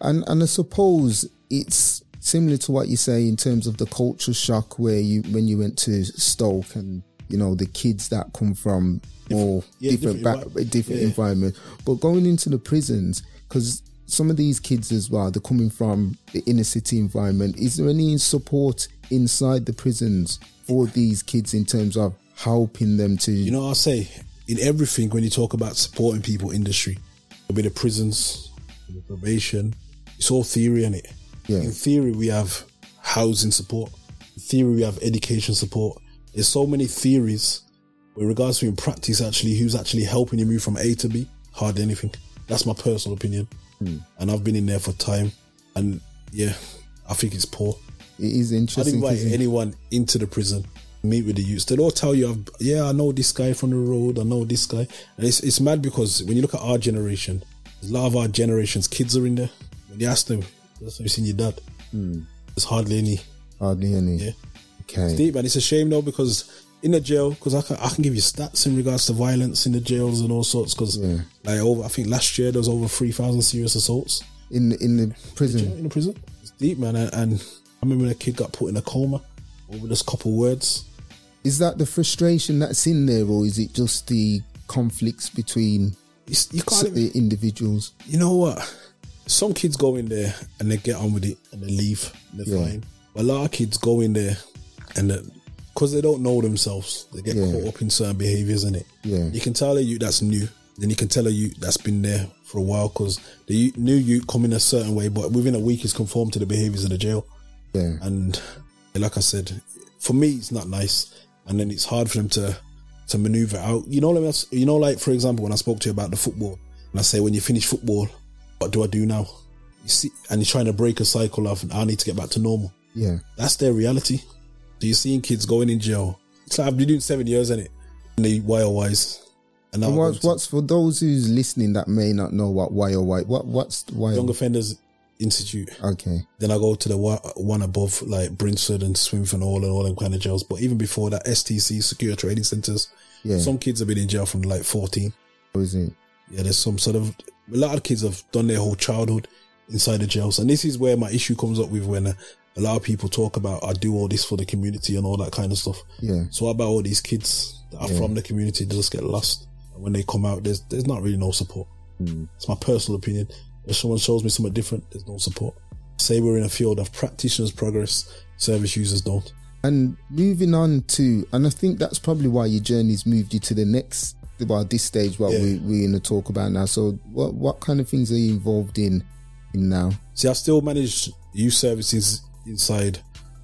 And and I suppose it's similar to what you say in terms of the culture shock where you when you went to Stoke and you know the kids that come from more yeah, different different back, different environment, but going into the prisons because some of these kids as well they're coming from the inner city environment. Is there any support inside the prisons for these kids in terms of helping them to? You know, I say in everything when you talk about supporting people industry, it'll be the prisons, the probation. It's all theory in it. Yeah. In theory, we have housing support. In theory, we have education support. There's so many theories. With regards to in practice, actually, who's actually helping you move from A to B? Hardly anything. That's my personal opinion. Mm. And I've been in there for time, and yeah, I think it's poor. it is interesting. I'd interesting. invite anyone into the prison, meet with the youths. They'll all tell you, I've, yeah, I know this guy from the road, I know this guy. And it's, it's mad because when you look at our generation, a lot of our generation's kids are in there. When you ask them, that's have you seen your dad? Hmm. There's hardly any. hardly any. Yeah. Okay. Deep, and it's a shame though because in the jail, because I can, I can give you stats in regards to violence in the jails and all sorts. Because Yeah. like over, I think last year there was over three thousand serious assaults in in the prison. in the prison. It's deep, man. And, and I remember when a kid got put in a coma over just couple words. Is that the frustration that's in there, or is it just the conflicts between you can't. even- the individuals? you know what? Some kids go in there and they get on with it and they leave. And they're Yeah. fine. But a lot of kids go in there and because they don't know themselves, they get Yeah. caught up in certain behaviors in it. Yeah. You can tell a youth that's new. Then you can tell a youth that's been there for a while because the new youth come in a certain way, but within a week is conformed to the behaviors of the jail. Yeah, And like I said, for me, it's not nice. And then it's hard for them to to maneuver out. You know, like, you know, like for example, when I spoke to you about the football, and I say, when you finish football, what do I do now? You see, and you're trying to break a cycle of, I need to get back to normal. yeah, That's their reality. You're seeing kids going in jail. It's like I've been doing seven years in it, in the YOIs. And And I'm what's what's for those who's listening that may not know what why or why what what's why? Young Offenders Institute. Okay, Then I go to the one, above, like Brinsford and Swinfen Hall and all them kind of jails. But even before that, STC, Secure Training Centres, yeah. some kids have been in jail from like 14. How is it? Yeah, there's some sort of, a lot of kids have done their whole childhood inside the jails. And this is where my issue comes up with when uh, a lot of people talk about, I do all this for the community and all that kind of stuff. Yeah, So what about all these kids that are Yeah. from the community that just get lost? And when they come out, there's, there's not really no support. Mm. It's my personal opinion. If someone shows me something different, there's no support. Say we're in a field of practitioners progress, service users don't. and moving on to, and I think that's probably why your journey's moved you to the next well, this stage what Yeah. we we're going to talk about now. So, what what kind of things are you involved in in now? See, I still manage youth services inside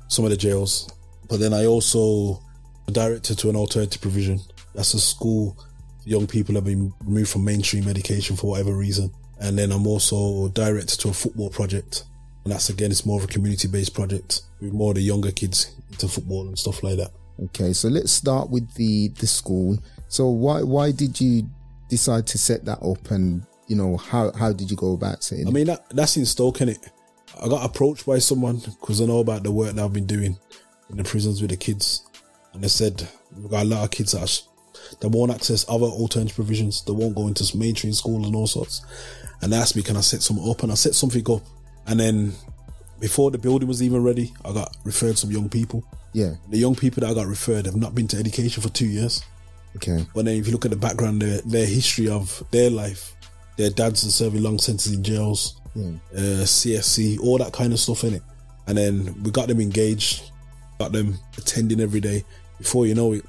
some of the jails, but then I also a director to an alternative provision. That's a school for young people have been removed from mainstream education for whatever reason. And then I'm also director to a football project. And that's again, it's more of a community based project with more of the younger kids into football and stuff like that. Okay, so let's start with the the school. So, why why did you decide to set that up, and you know how how did you go about setting? I mean, that, that's in Stoke, innit? I got approached by someone because I know about the work that I've been doing in the prisons with the kids. And they said, we've got a lot of kids that, are, that won't access other alternative provisions. They won't go into mainstream schools and all sorts. And they asked me, can I set something up? And I set something up. And then before the building was even ready, I got referred some young people. yeah. The young people that I got referred have not been to education for two years. Okay. But then if you look at the background, their, their history of their life, their dads are serving long sentences in jails, Yeah. uh, CSC, all that kind of stuff in it. And then we got them engaged, got them attending every day. Before you know it,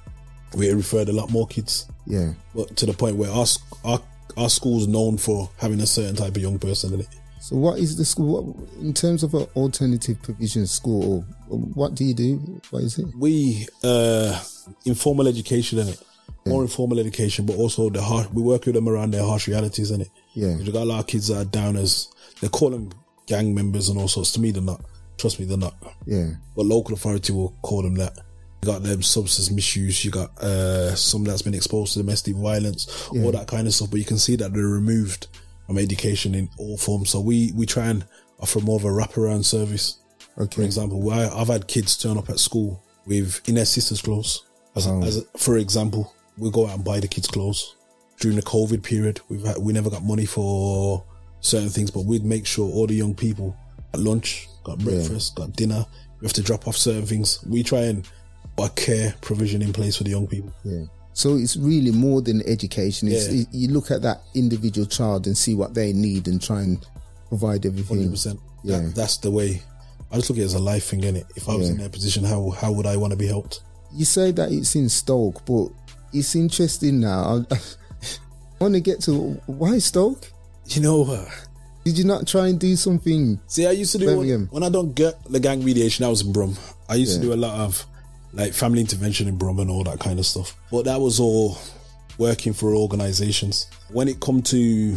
we referred a lot more kids. Yeah. But to the point where our our our school's known for having a certain type of young person in it. So, what is the school what, in terms of an alternative provision school? What do you do? What is it? We uh informal education in it. More informal education, but also the harsh, we work with them around their harsh realities in it. Yeah. We got a lot of kids that are down as they call them gang members and all sorts. To me, they're not. Trust me, they're not. Yeah. But local authority will call them that. You got them substance misuse. You got uh, some that's been exposed to domestic violence, all that kind of stuff. But you can see that they're removed from education in all forms. So we we try and offer more of a wraparound service. Okay. For example, I, I've had kids turn up at school with in their sister's clothes. As, Wow. as for example, we go out and buy the kids clothes during the COVID period. We've had, we never got money for certain things, but we'd make sure all the young people at lunch got breakfast, got dinner. We have to drop off certain things. We try and put a care provision in place for the young people. Yeah. So it's really more than education. It's, Yeah. it, you look at that individual child and see what they need and try and provide everything. Hundred percent. Yeah. That, that's the way. I just look at it as a life thing, innit? If I was Yeah. in their position, how how would I want to be helped? You say that it's in Stoke, but it's interesting now. I, I want to get to why Stoke? You know, uh, Did you not try and do something? See, I used to do Birmingham. when I don't get the gang mediation. I was in Brum. I used to do a lot of like family intervention in Brum and all that kind of stuff. But that was all working for organizations. When it come to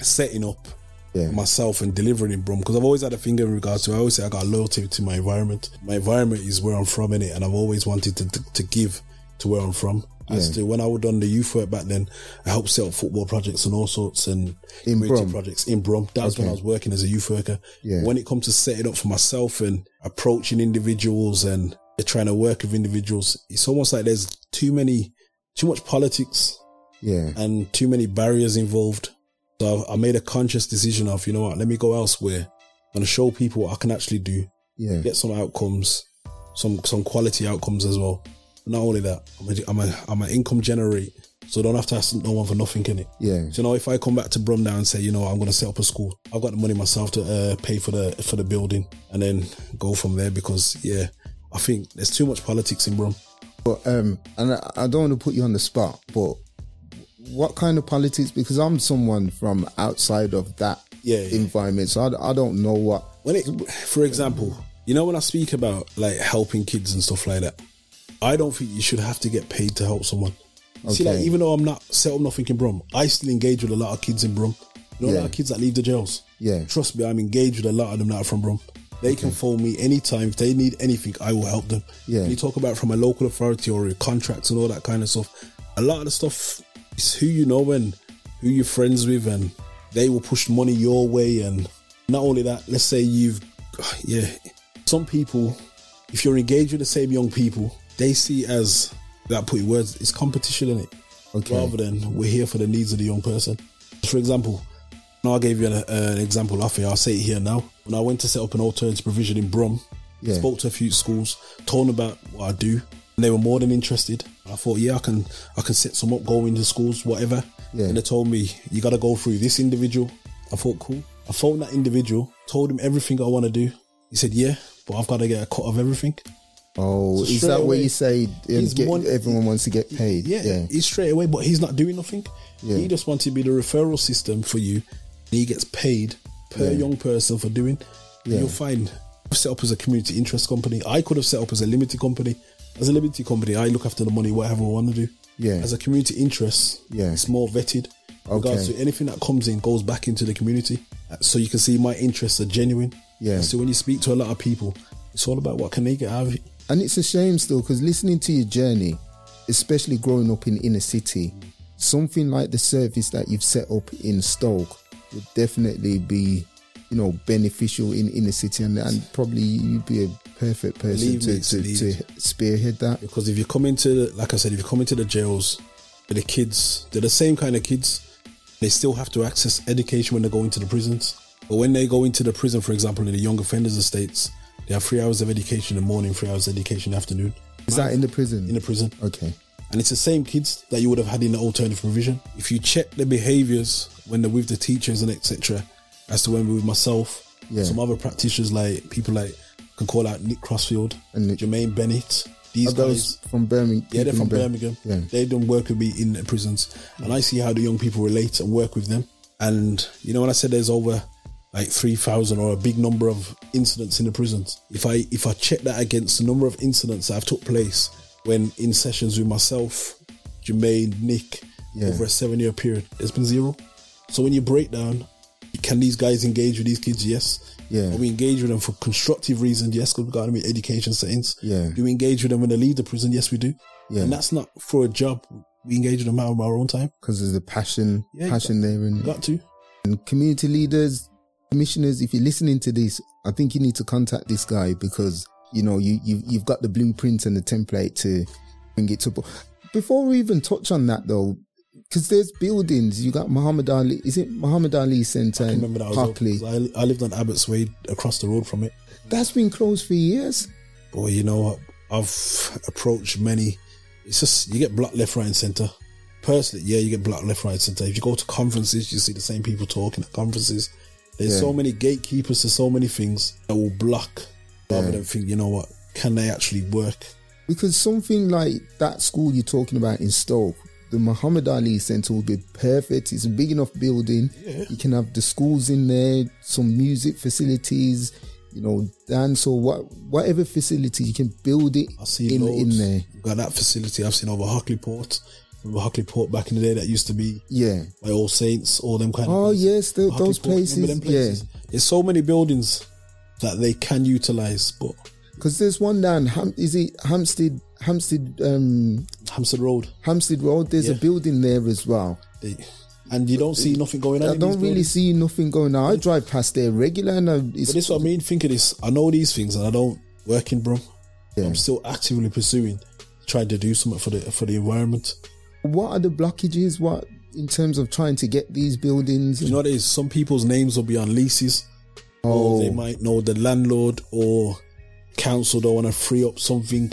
setting up Yeah. myself and delivering in Brum, because I've always had a finger in regards to. I always say I got loyalty to my environment. My environment is where I'm from in it, and I've always wanted to to, to give to where I'm from. As Yeah. to when I would done the youth work back then, I helped set up football projects and all sorts and In Brum? projects in Brum. That was when I was working as a youth worker. Yeah. When it comes to setting up for myself and approaching individuals and trying to work with individuals, it's almost like there's too many, too much politics Yeah. and too many barriers involved. So I I made a conscious decision of, you know what, let me go elsewhere. To show people what I can actually do, Yeah. get some outcomes, some some quality outcomes as well. Not only that, I'm a, I'm a, I'm an income generate, so I don't have to ask no one for nothing can it. Yeah. So you know, if I come back to Brum now and say, you know, I'm going to set up a school, I've got the money myself to uh, pay for the for the building and then go from there because yeah, I think there's too much politics in Brum. But um, and I, I don't want to put you on the spot, but what kind of politics? Because I'm someone from outside of that Yeah, yeah. environment, so I, I don't know what. When it, for example, you know, when I speak about like helping kids and stuff like that, I don't think you should have to get paid to help someone. See, like even though I'm not set up nothing in Brum, I still engage with a lot of kids in Brum. You know, a lot of kids that leave the jails. Yeah. Trust me, I'm engaged with a lot of them that are from Brum. They can phone me anytime. If they need anything, I will help them. Yeah. When you talk about from a local authority or a contracts and all that kind of stuff, a lot of the stuff is who you know and who you're friends with, and they will push money your way. And not only that, let's say you've, yeah, some people, if you're engaged with the same young people, they see as that put words, it's competition in it Okay. rather than we're here for the needs of the young person. For example, now I gave you an, uh, an example. I'll say it here now. When I went to set up an alternative provision in Brum, Yeah. spoke to a few schools, told them about what I do, and they were more than interested. I thought, yeah, I can, I can set some up, go into schools, whatever. Yeah. And they told me you got to go through this individual. I thought, cool. I phoned that individual, told him everything I want to do. He said, yeah, but I've got to get a cut of everything. Oh, So is that where you say um, get, everyone wants to get paid? Yeah, yeah, he's straight away, but he's not doing nothing. Yeah. He just wants to be the referral system for you. He gets paid per Yeah. young person for doing. Yeah. You'll find set up as a community interest company. I could have set up as a limited company. As a limited company, I look after the money, whatever I want to do. Yeah. As a community interest, Yeah. it's more vetted. Regards Okay. to anything that comes in goes back into the community. So you can see my interests are genuine. Yeah. So when you speak to a lot of people, it's all about what can they get out of it. And it's a shame still because listening to your journey, especially growing up in inner city, something like the service that you've set up in Stoke would definitely be, you know, beneficial in inner city, and, and probably you'd be a perfect person me, to, it's to, to spearhead that. Because if you come into, like I said, if you come into the jails, the kids, they're the same kind of kids. They still have to access education when they go into the prisons. But when they go into the prison, for example, in the young offenders estates, they have three hours of education in the morning, three hours of education in the afternoon. Is that in the prison? In the prison. okay. And it's the same kids that you would have had in the alternative provision. If you check the behaviors when they're with the teachers and etc., as to when we're with myself, Yeah. some other practitioners like people like can call out Nick Crossfield, And Nick- Jermaine Bennett. These Are those guys, from Birmingham? yeah, they're from in Bir- Birmingham. Yeah. They don't work with me in the prisons, and I see how the young people relate and work with them. And you know, when I said there's over like three thousand or a big number of incidents in the prisons, if I if I check that against the number of incidents that have took place when in sessions with myself, Jermaine, Nick, Yeah. over a seven year period, it's been zero. So when you break down, can these guys engage with these kids? Yes. Yeah. Are we engage with them for constructive reasons? Yes, because we've got them in education settings. Yeah. Do we engage with them when they leave the prison? Yes, we do. Yeah. And that's not for a job. We engage with them out of our own time. Because there's a passion, Yeah, passion there, and Got to. And community leaders, commissioners, if you're listening to this, I think you need to contact this guy because you know you you you've got the blueprint and the template to bring it to. Before we even touch on that though, because there's buildings, you got Muhammad Ali. Is it Muhammad Ali Centre I remember that was Hockley? open. I, I lived on Abbott's Way across the road from it. That's been closed for years. Boy, you know, I've approached many. It's just you get blocked left, right, and centre. Personally, yeah, you get blocked left, right, and centre. If you go to conferences, you see the same people talking at conferences. There's Yeah. so many gatekeepers to so many things that will block rather Yeah. than think, you know what, can they actually work? Because something like that school you're talking about in Stoke, the Muhammad Ali Centre would be perfect. It's a big enough building. Yeah. You can have the schools in there, some music facilities, you know, dance or what, whatever facility you can build it I see in loads. in there. You've got that facility. I've seen over Hockley Port. Remember Hockley Port back in the day that used to be Yeah. by All Saints, all them kind of. Oh places. yes, the, those Port, places. places? There's so many buildings that they can utilize, but because there's one down. Ham, is it Hamstead? Hamstead, um, Hamstead Road, Hamstead Road. There's a building there as well. they, and you don't see nothing going on. I don't really buildings. see nothing going on. I drive past there regular, and I, it's, But this is what I mean. Think of this. I know these things, and I don't work in Brum. Yeah. I'm still actively pursuing, trying to do something for the for the environment. What are the blockages? What in terms of trying to get these buildings? You know, there's some people's names will be on leases, oh, or they might know the landlord or council don't want to free up something,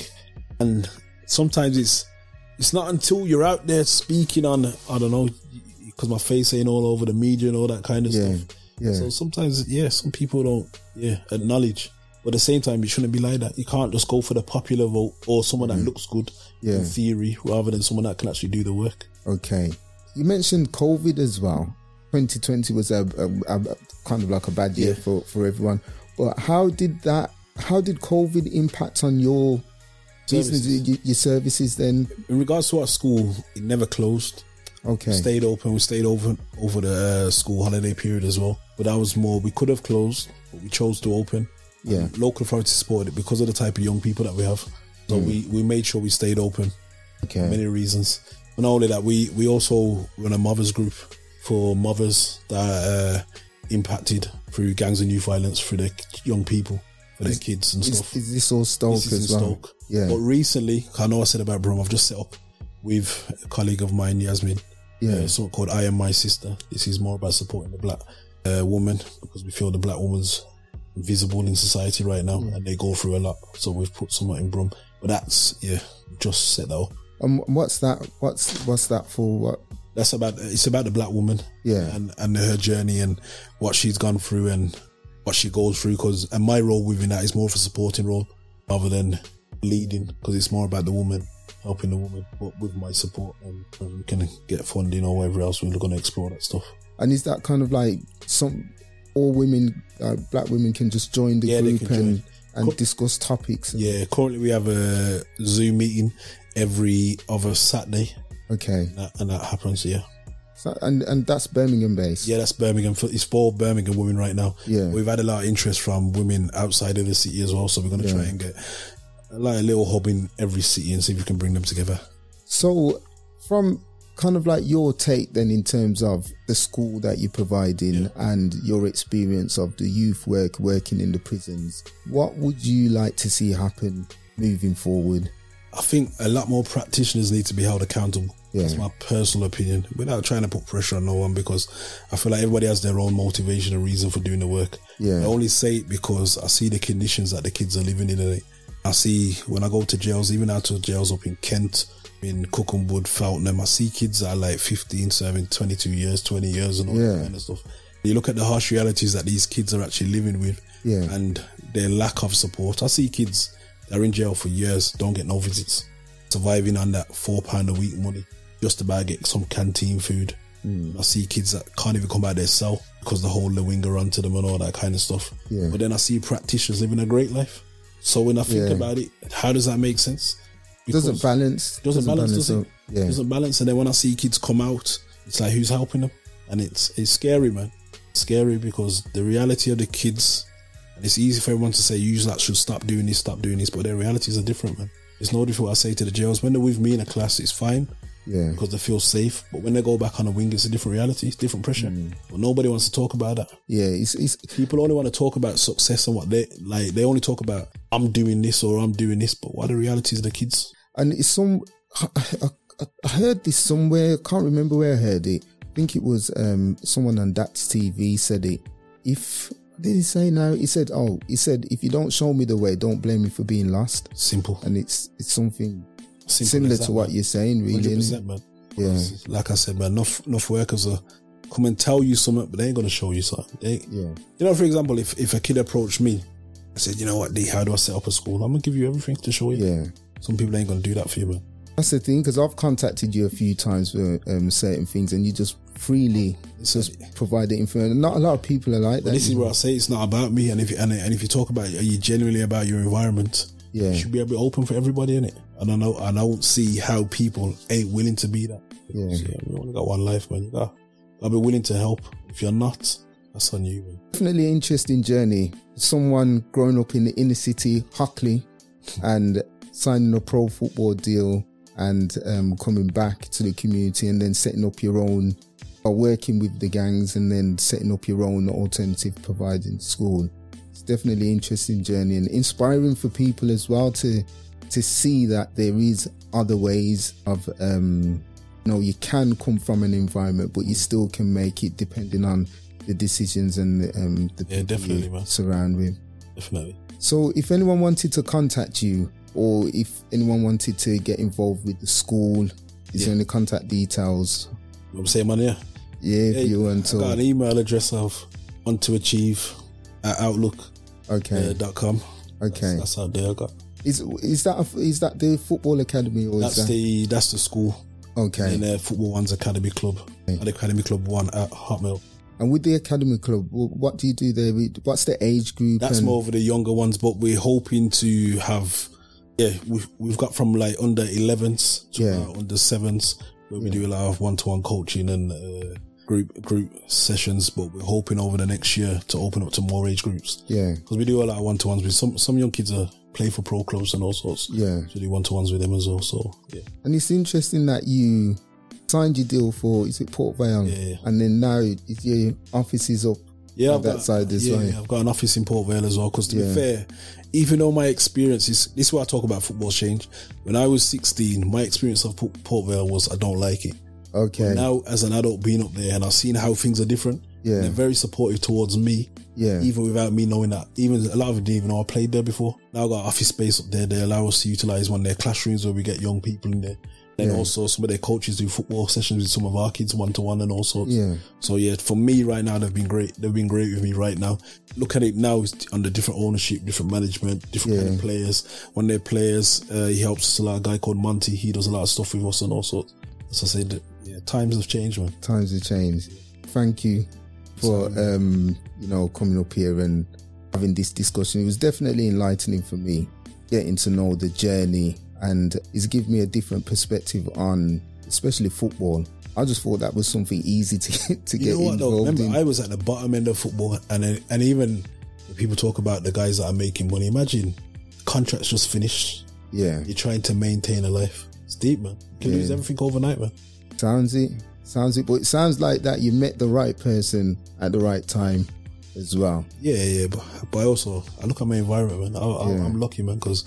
and sometimes it's it's not until you're out there speaking on I don't know because my face ain't all over the media and all that kind of Yeah, stuff. yeah. So sometimes, yeah, some people don't, yeah, acknowledge. But at the same time, it shouldn't be like that. You can't just go for the popular vote or someone that looks good Mm. Yeah. in theory rather than someone that can actually do the work. Okay. You mentioned COVID as well. 2020 was a, a, a kind of like a bad year Yeah. for, for everyone. But how did that? How did COVID impact on your business, your, your services? Then In regards to our school, it never closed. okay, Stayed open. We stayed over over the uh, school holiday period as well. But that was more. We could have closed, but we chose to open. Yeah. Local authorities supported it because of the type of young people that we have. So Mm. we we made sure we stayed open. okay, many reasons. But not only that, we we also run a mothers group for mothers that uh, impacted through gangs and youth violence for their young people, for their kids and is, stuff. is this all Stoke This is as well? Stoke. Yeah, But recently, I know I said about Brum, I've just set up with a colleague of mine, Yasmin, yeah, uh, something called I Am My Sister. This is more about supporting the black uh, woman because we feel the black woman's invisible in society right now and they go through a lot. So we've put something in Brum. But that's, yeah, just set that up. And what's that? What's what's that for? What? that's about it's about the black woman Yeah. and and her journey and what she's gone through and what she goes through because and my role within that is more of a supporting role rather than leading because it's more about the woman, helping the woman, but with my support and we can get funding or whatever else we're going to explore that stuff. And is that kind of like some all women, uh, black women, can just join the Yeah, they group can and join. And Co- discuss topics? and- Yeah, currently we have a Zoom meeting every other Saturday, Okay. and that, and that happens. Yeah, So, and and that's Birmingham based. yeah, that's Birmingham. It's for Birmingham women right now. Yeah. We've had a lot of interest from women outside of the city as well, so we're going to try and get like a little hub in every city and see if we can bring them together. So, from kind of like your take then in terms of the school that you're providing and your experience of the youth work working in the prisons, what would you like to see happen moving forward? I think a lot more practitioners need to be held accountable. Yeah. That's my personal opinion, without trying to put pressure on no one because I feel like everybody has their own motivation and reason for doing the work. Yeah. I only say it because I see the conditions that the kids are living in. And I see when I go to jails, even out to jails up in Kent, in Cookham Wood, Feltham, I see kids that are like 15, serving 22 years, 20 years, and all Yeah. that kind of stuff. You look at the harsh realities that these kids are actually living with Yeah. and their lack of support. I see kids that are in jail for years, don't get no visits, surviving on that four pound a week money just to buy get some canteen food. Hmm. I see kids that can't even come out their cell because the whole winger onto them and all that kind of stuff. Yeah. But then I see practitioners living a great life. So when I think Yeah. about it, how does that make sense? Doesn't balance. doesn't balance, does it? out. Yeah. Doesn't balance. And then when I see kids come out, it's like who's helping them, and it's it's scary, man. It's scary because the reality of the kids, and it's easy for everyone to say you that should stop doing this, stop doing this, but their realities are different, man. It's no different what I say to the jails. When they're with me in a class, it's fine Yeah. because they feel safe. But when they go back on the wing, it's a different reality, it's different pressure. Mm. But nobody wants to talk about that. Yeah. It's, it's, People only want to talk about success and what they like. They only talk about I'm doing this or I'm doing this, but what are the realities of the kids? and it's some, I, I, I heard this somewhere. I can't remember where I heard it. I think it was um, someone on Dax TV said it. If, did he say now? He said, oh, he said, if you don't show me the way, don't blame me for being lost. Simple. And it's, it's something Simple similar to what man. you're saying, really. 100%, man. Yeah. Like I said, man, enough enough workers are come and tell you something, but they ain't gonna show you something. They, Yeah. you know, for example, if if a kid approached me, I said, you know what, D, how do I set up a school? I'm gonna give you everything to show you. Yeah. Some people ain't gonna do that for you, man. That's the thing, because I've contacted you a few times for um, certain things, and you just freely just provide the information. Not a lot of people are like that. This is where I say it's not about me, and if you, and, and if you talk about, are you genuinely about your environment? Yeah. you should be able to open for everybody in it. And I know, and I don't see how people ain't willing to be that. Yeah. Because, yeah, we only got one life, man. You got, gotta be willing to help. If you're not, that's on you, man. Definitely interesting journey. Someone growing up in the inner city, Hockley, and signing a pro football deal and um, coming back to the community and then setting up your own, or working with the gangs and then setting up your own alternative providing school. It's definitely an interesting journey and inspiring for people as well to to see that there is other ways of um you know you can come from an environment but you still can make it depending on the decisions and the, um the Yeah, people definitely, you man. surround with Definitely. so if anyone wanted to contact you or if anyone wanted to get involved with the school is Yeah. there any contact details I'm saying, man? Yeah. yeah if you want I got an email address of on to achieve at outlook okay uh, dot com. okay That's, that's out there. I got. Is is that a, is that the football academy or That's is that the that's the school. okay And uh, football one's academy club. Okay. At Academy Club One at Hotmail. And with the academy club, what do you do there? What's the age group? That's and- more for the younger ones, but we're hoping to have. Yeah, we've we've got from like under 11s to Yeah. under sevens, where we do a lot of one to one coaching and uh, group group sessions. But we're hoping over the next year to open up to more age groups Yeah, because we do a lot of one to ones with some some young kids are play for pro clubs and all sorts. yeah. So do one to ones with them as well. So yeah, And it's interesting that you signed your deal for is it Port Vale, Yeah, yeah. and then now it- your office is up. yeah, I've that got, side as yeah, well. yeah, I've got an office in Port Vale as well. Because to be fair, even though my experience is this is why I talk about football change. When I was 16, my experience of Port Port Vale was I don't like it. Okay. Now, as an adult being up there and I've seen how things are different, Yeah. they're very supportive towards me, yeah. even without me knowing that. Even a lot of them didn't even know I played there before. Now I've got office space up there. They allow us to utilize one of their classrooms where we get young people in there. And Yeah. also some of their coaches do football sessions with some of our kids one to one and all sorts. Yeah. So yeah, for me right now, they've been great. They've been great with me right now. Look at it now, it's under different ownership, different management, different kind Yeah. of players. When they're players, uh, he helps us a lot. A guy called Monty, he does a lot of stuff with us and all sorts. As I said, yeah, times have changed, man. times have changed. Thank you for um, you know coming up here and having this discussion. It was definitely enlightening for me, getting to know the journey, and it's given me a different perspective on, especially football. I just thought that was something easy to to You get know what though? involved Remember, in. I was at the bottom end of football, and and even when people talk about the guys that are making money. Imagine contracts just finished. yeah, You're trying to maintain a life. It's deep, man. You can Yeah. lose everything overnight, man. sounds it, sounds it. But it sounds like that you met the right person at the right time as well. Yeah, yeah, but but I also I look at my environment, man. I, I, Yeah. I'm lucky, man, because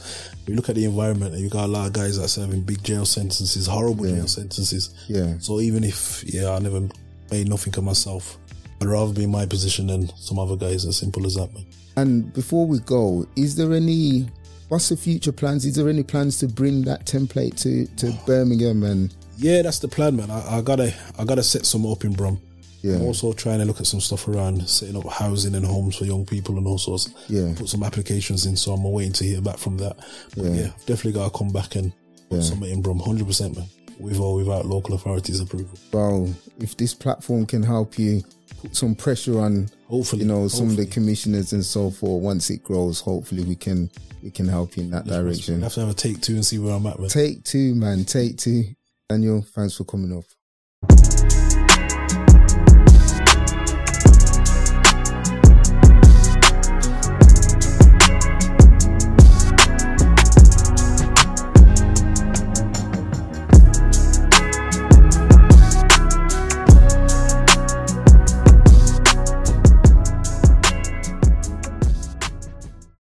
you look at the environment and you got a lot of guys that are serving big jail sentences, horrible Yeah. jail sentences. Yeah, So even if yeah, I never made nothing of myself, I'd rather be in my position than some other guys. As simple as that, man. And before we go, is there any what's the future plans? Is there any plans to bring that template to, to Birmingham and Yeah, that's the plan, man. I, I gotta I gotta set some up in Brum. yeah, I'm also trying to look at some stuff around setting up housing and homes for young people and all sorts. Yeah. Put some applications in, so I'm waiting to hear back from that. But Yeah. yeah, definitely gotta come back and put Yeah. something in Brum, hundred percent, man. With or without local authorities' approval. well, if this platform can help you put some pressure on Hopefully, you know some of the commissioners and so forth, once it grows, hopefully we can we can help you in that We direction. have to have a take two and see where I'm at, man. Take two, man, take two. Daniel, thanks for coming up.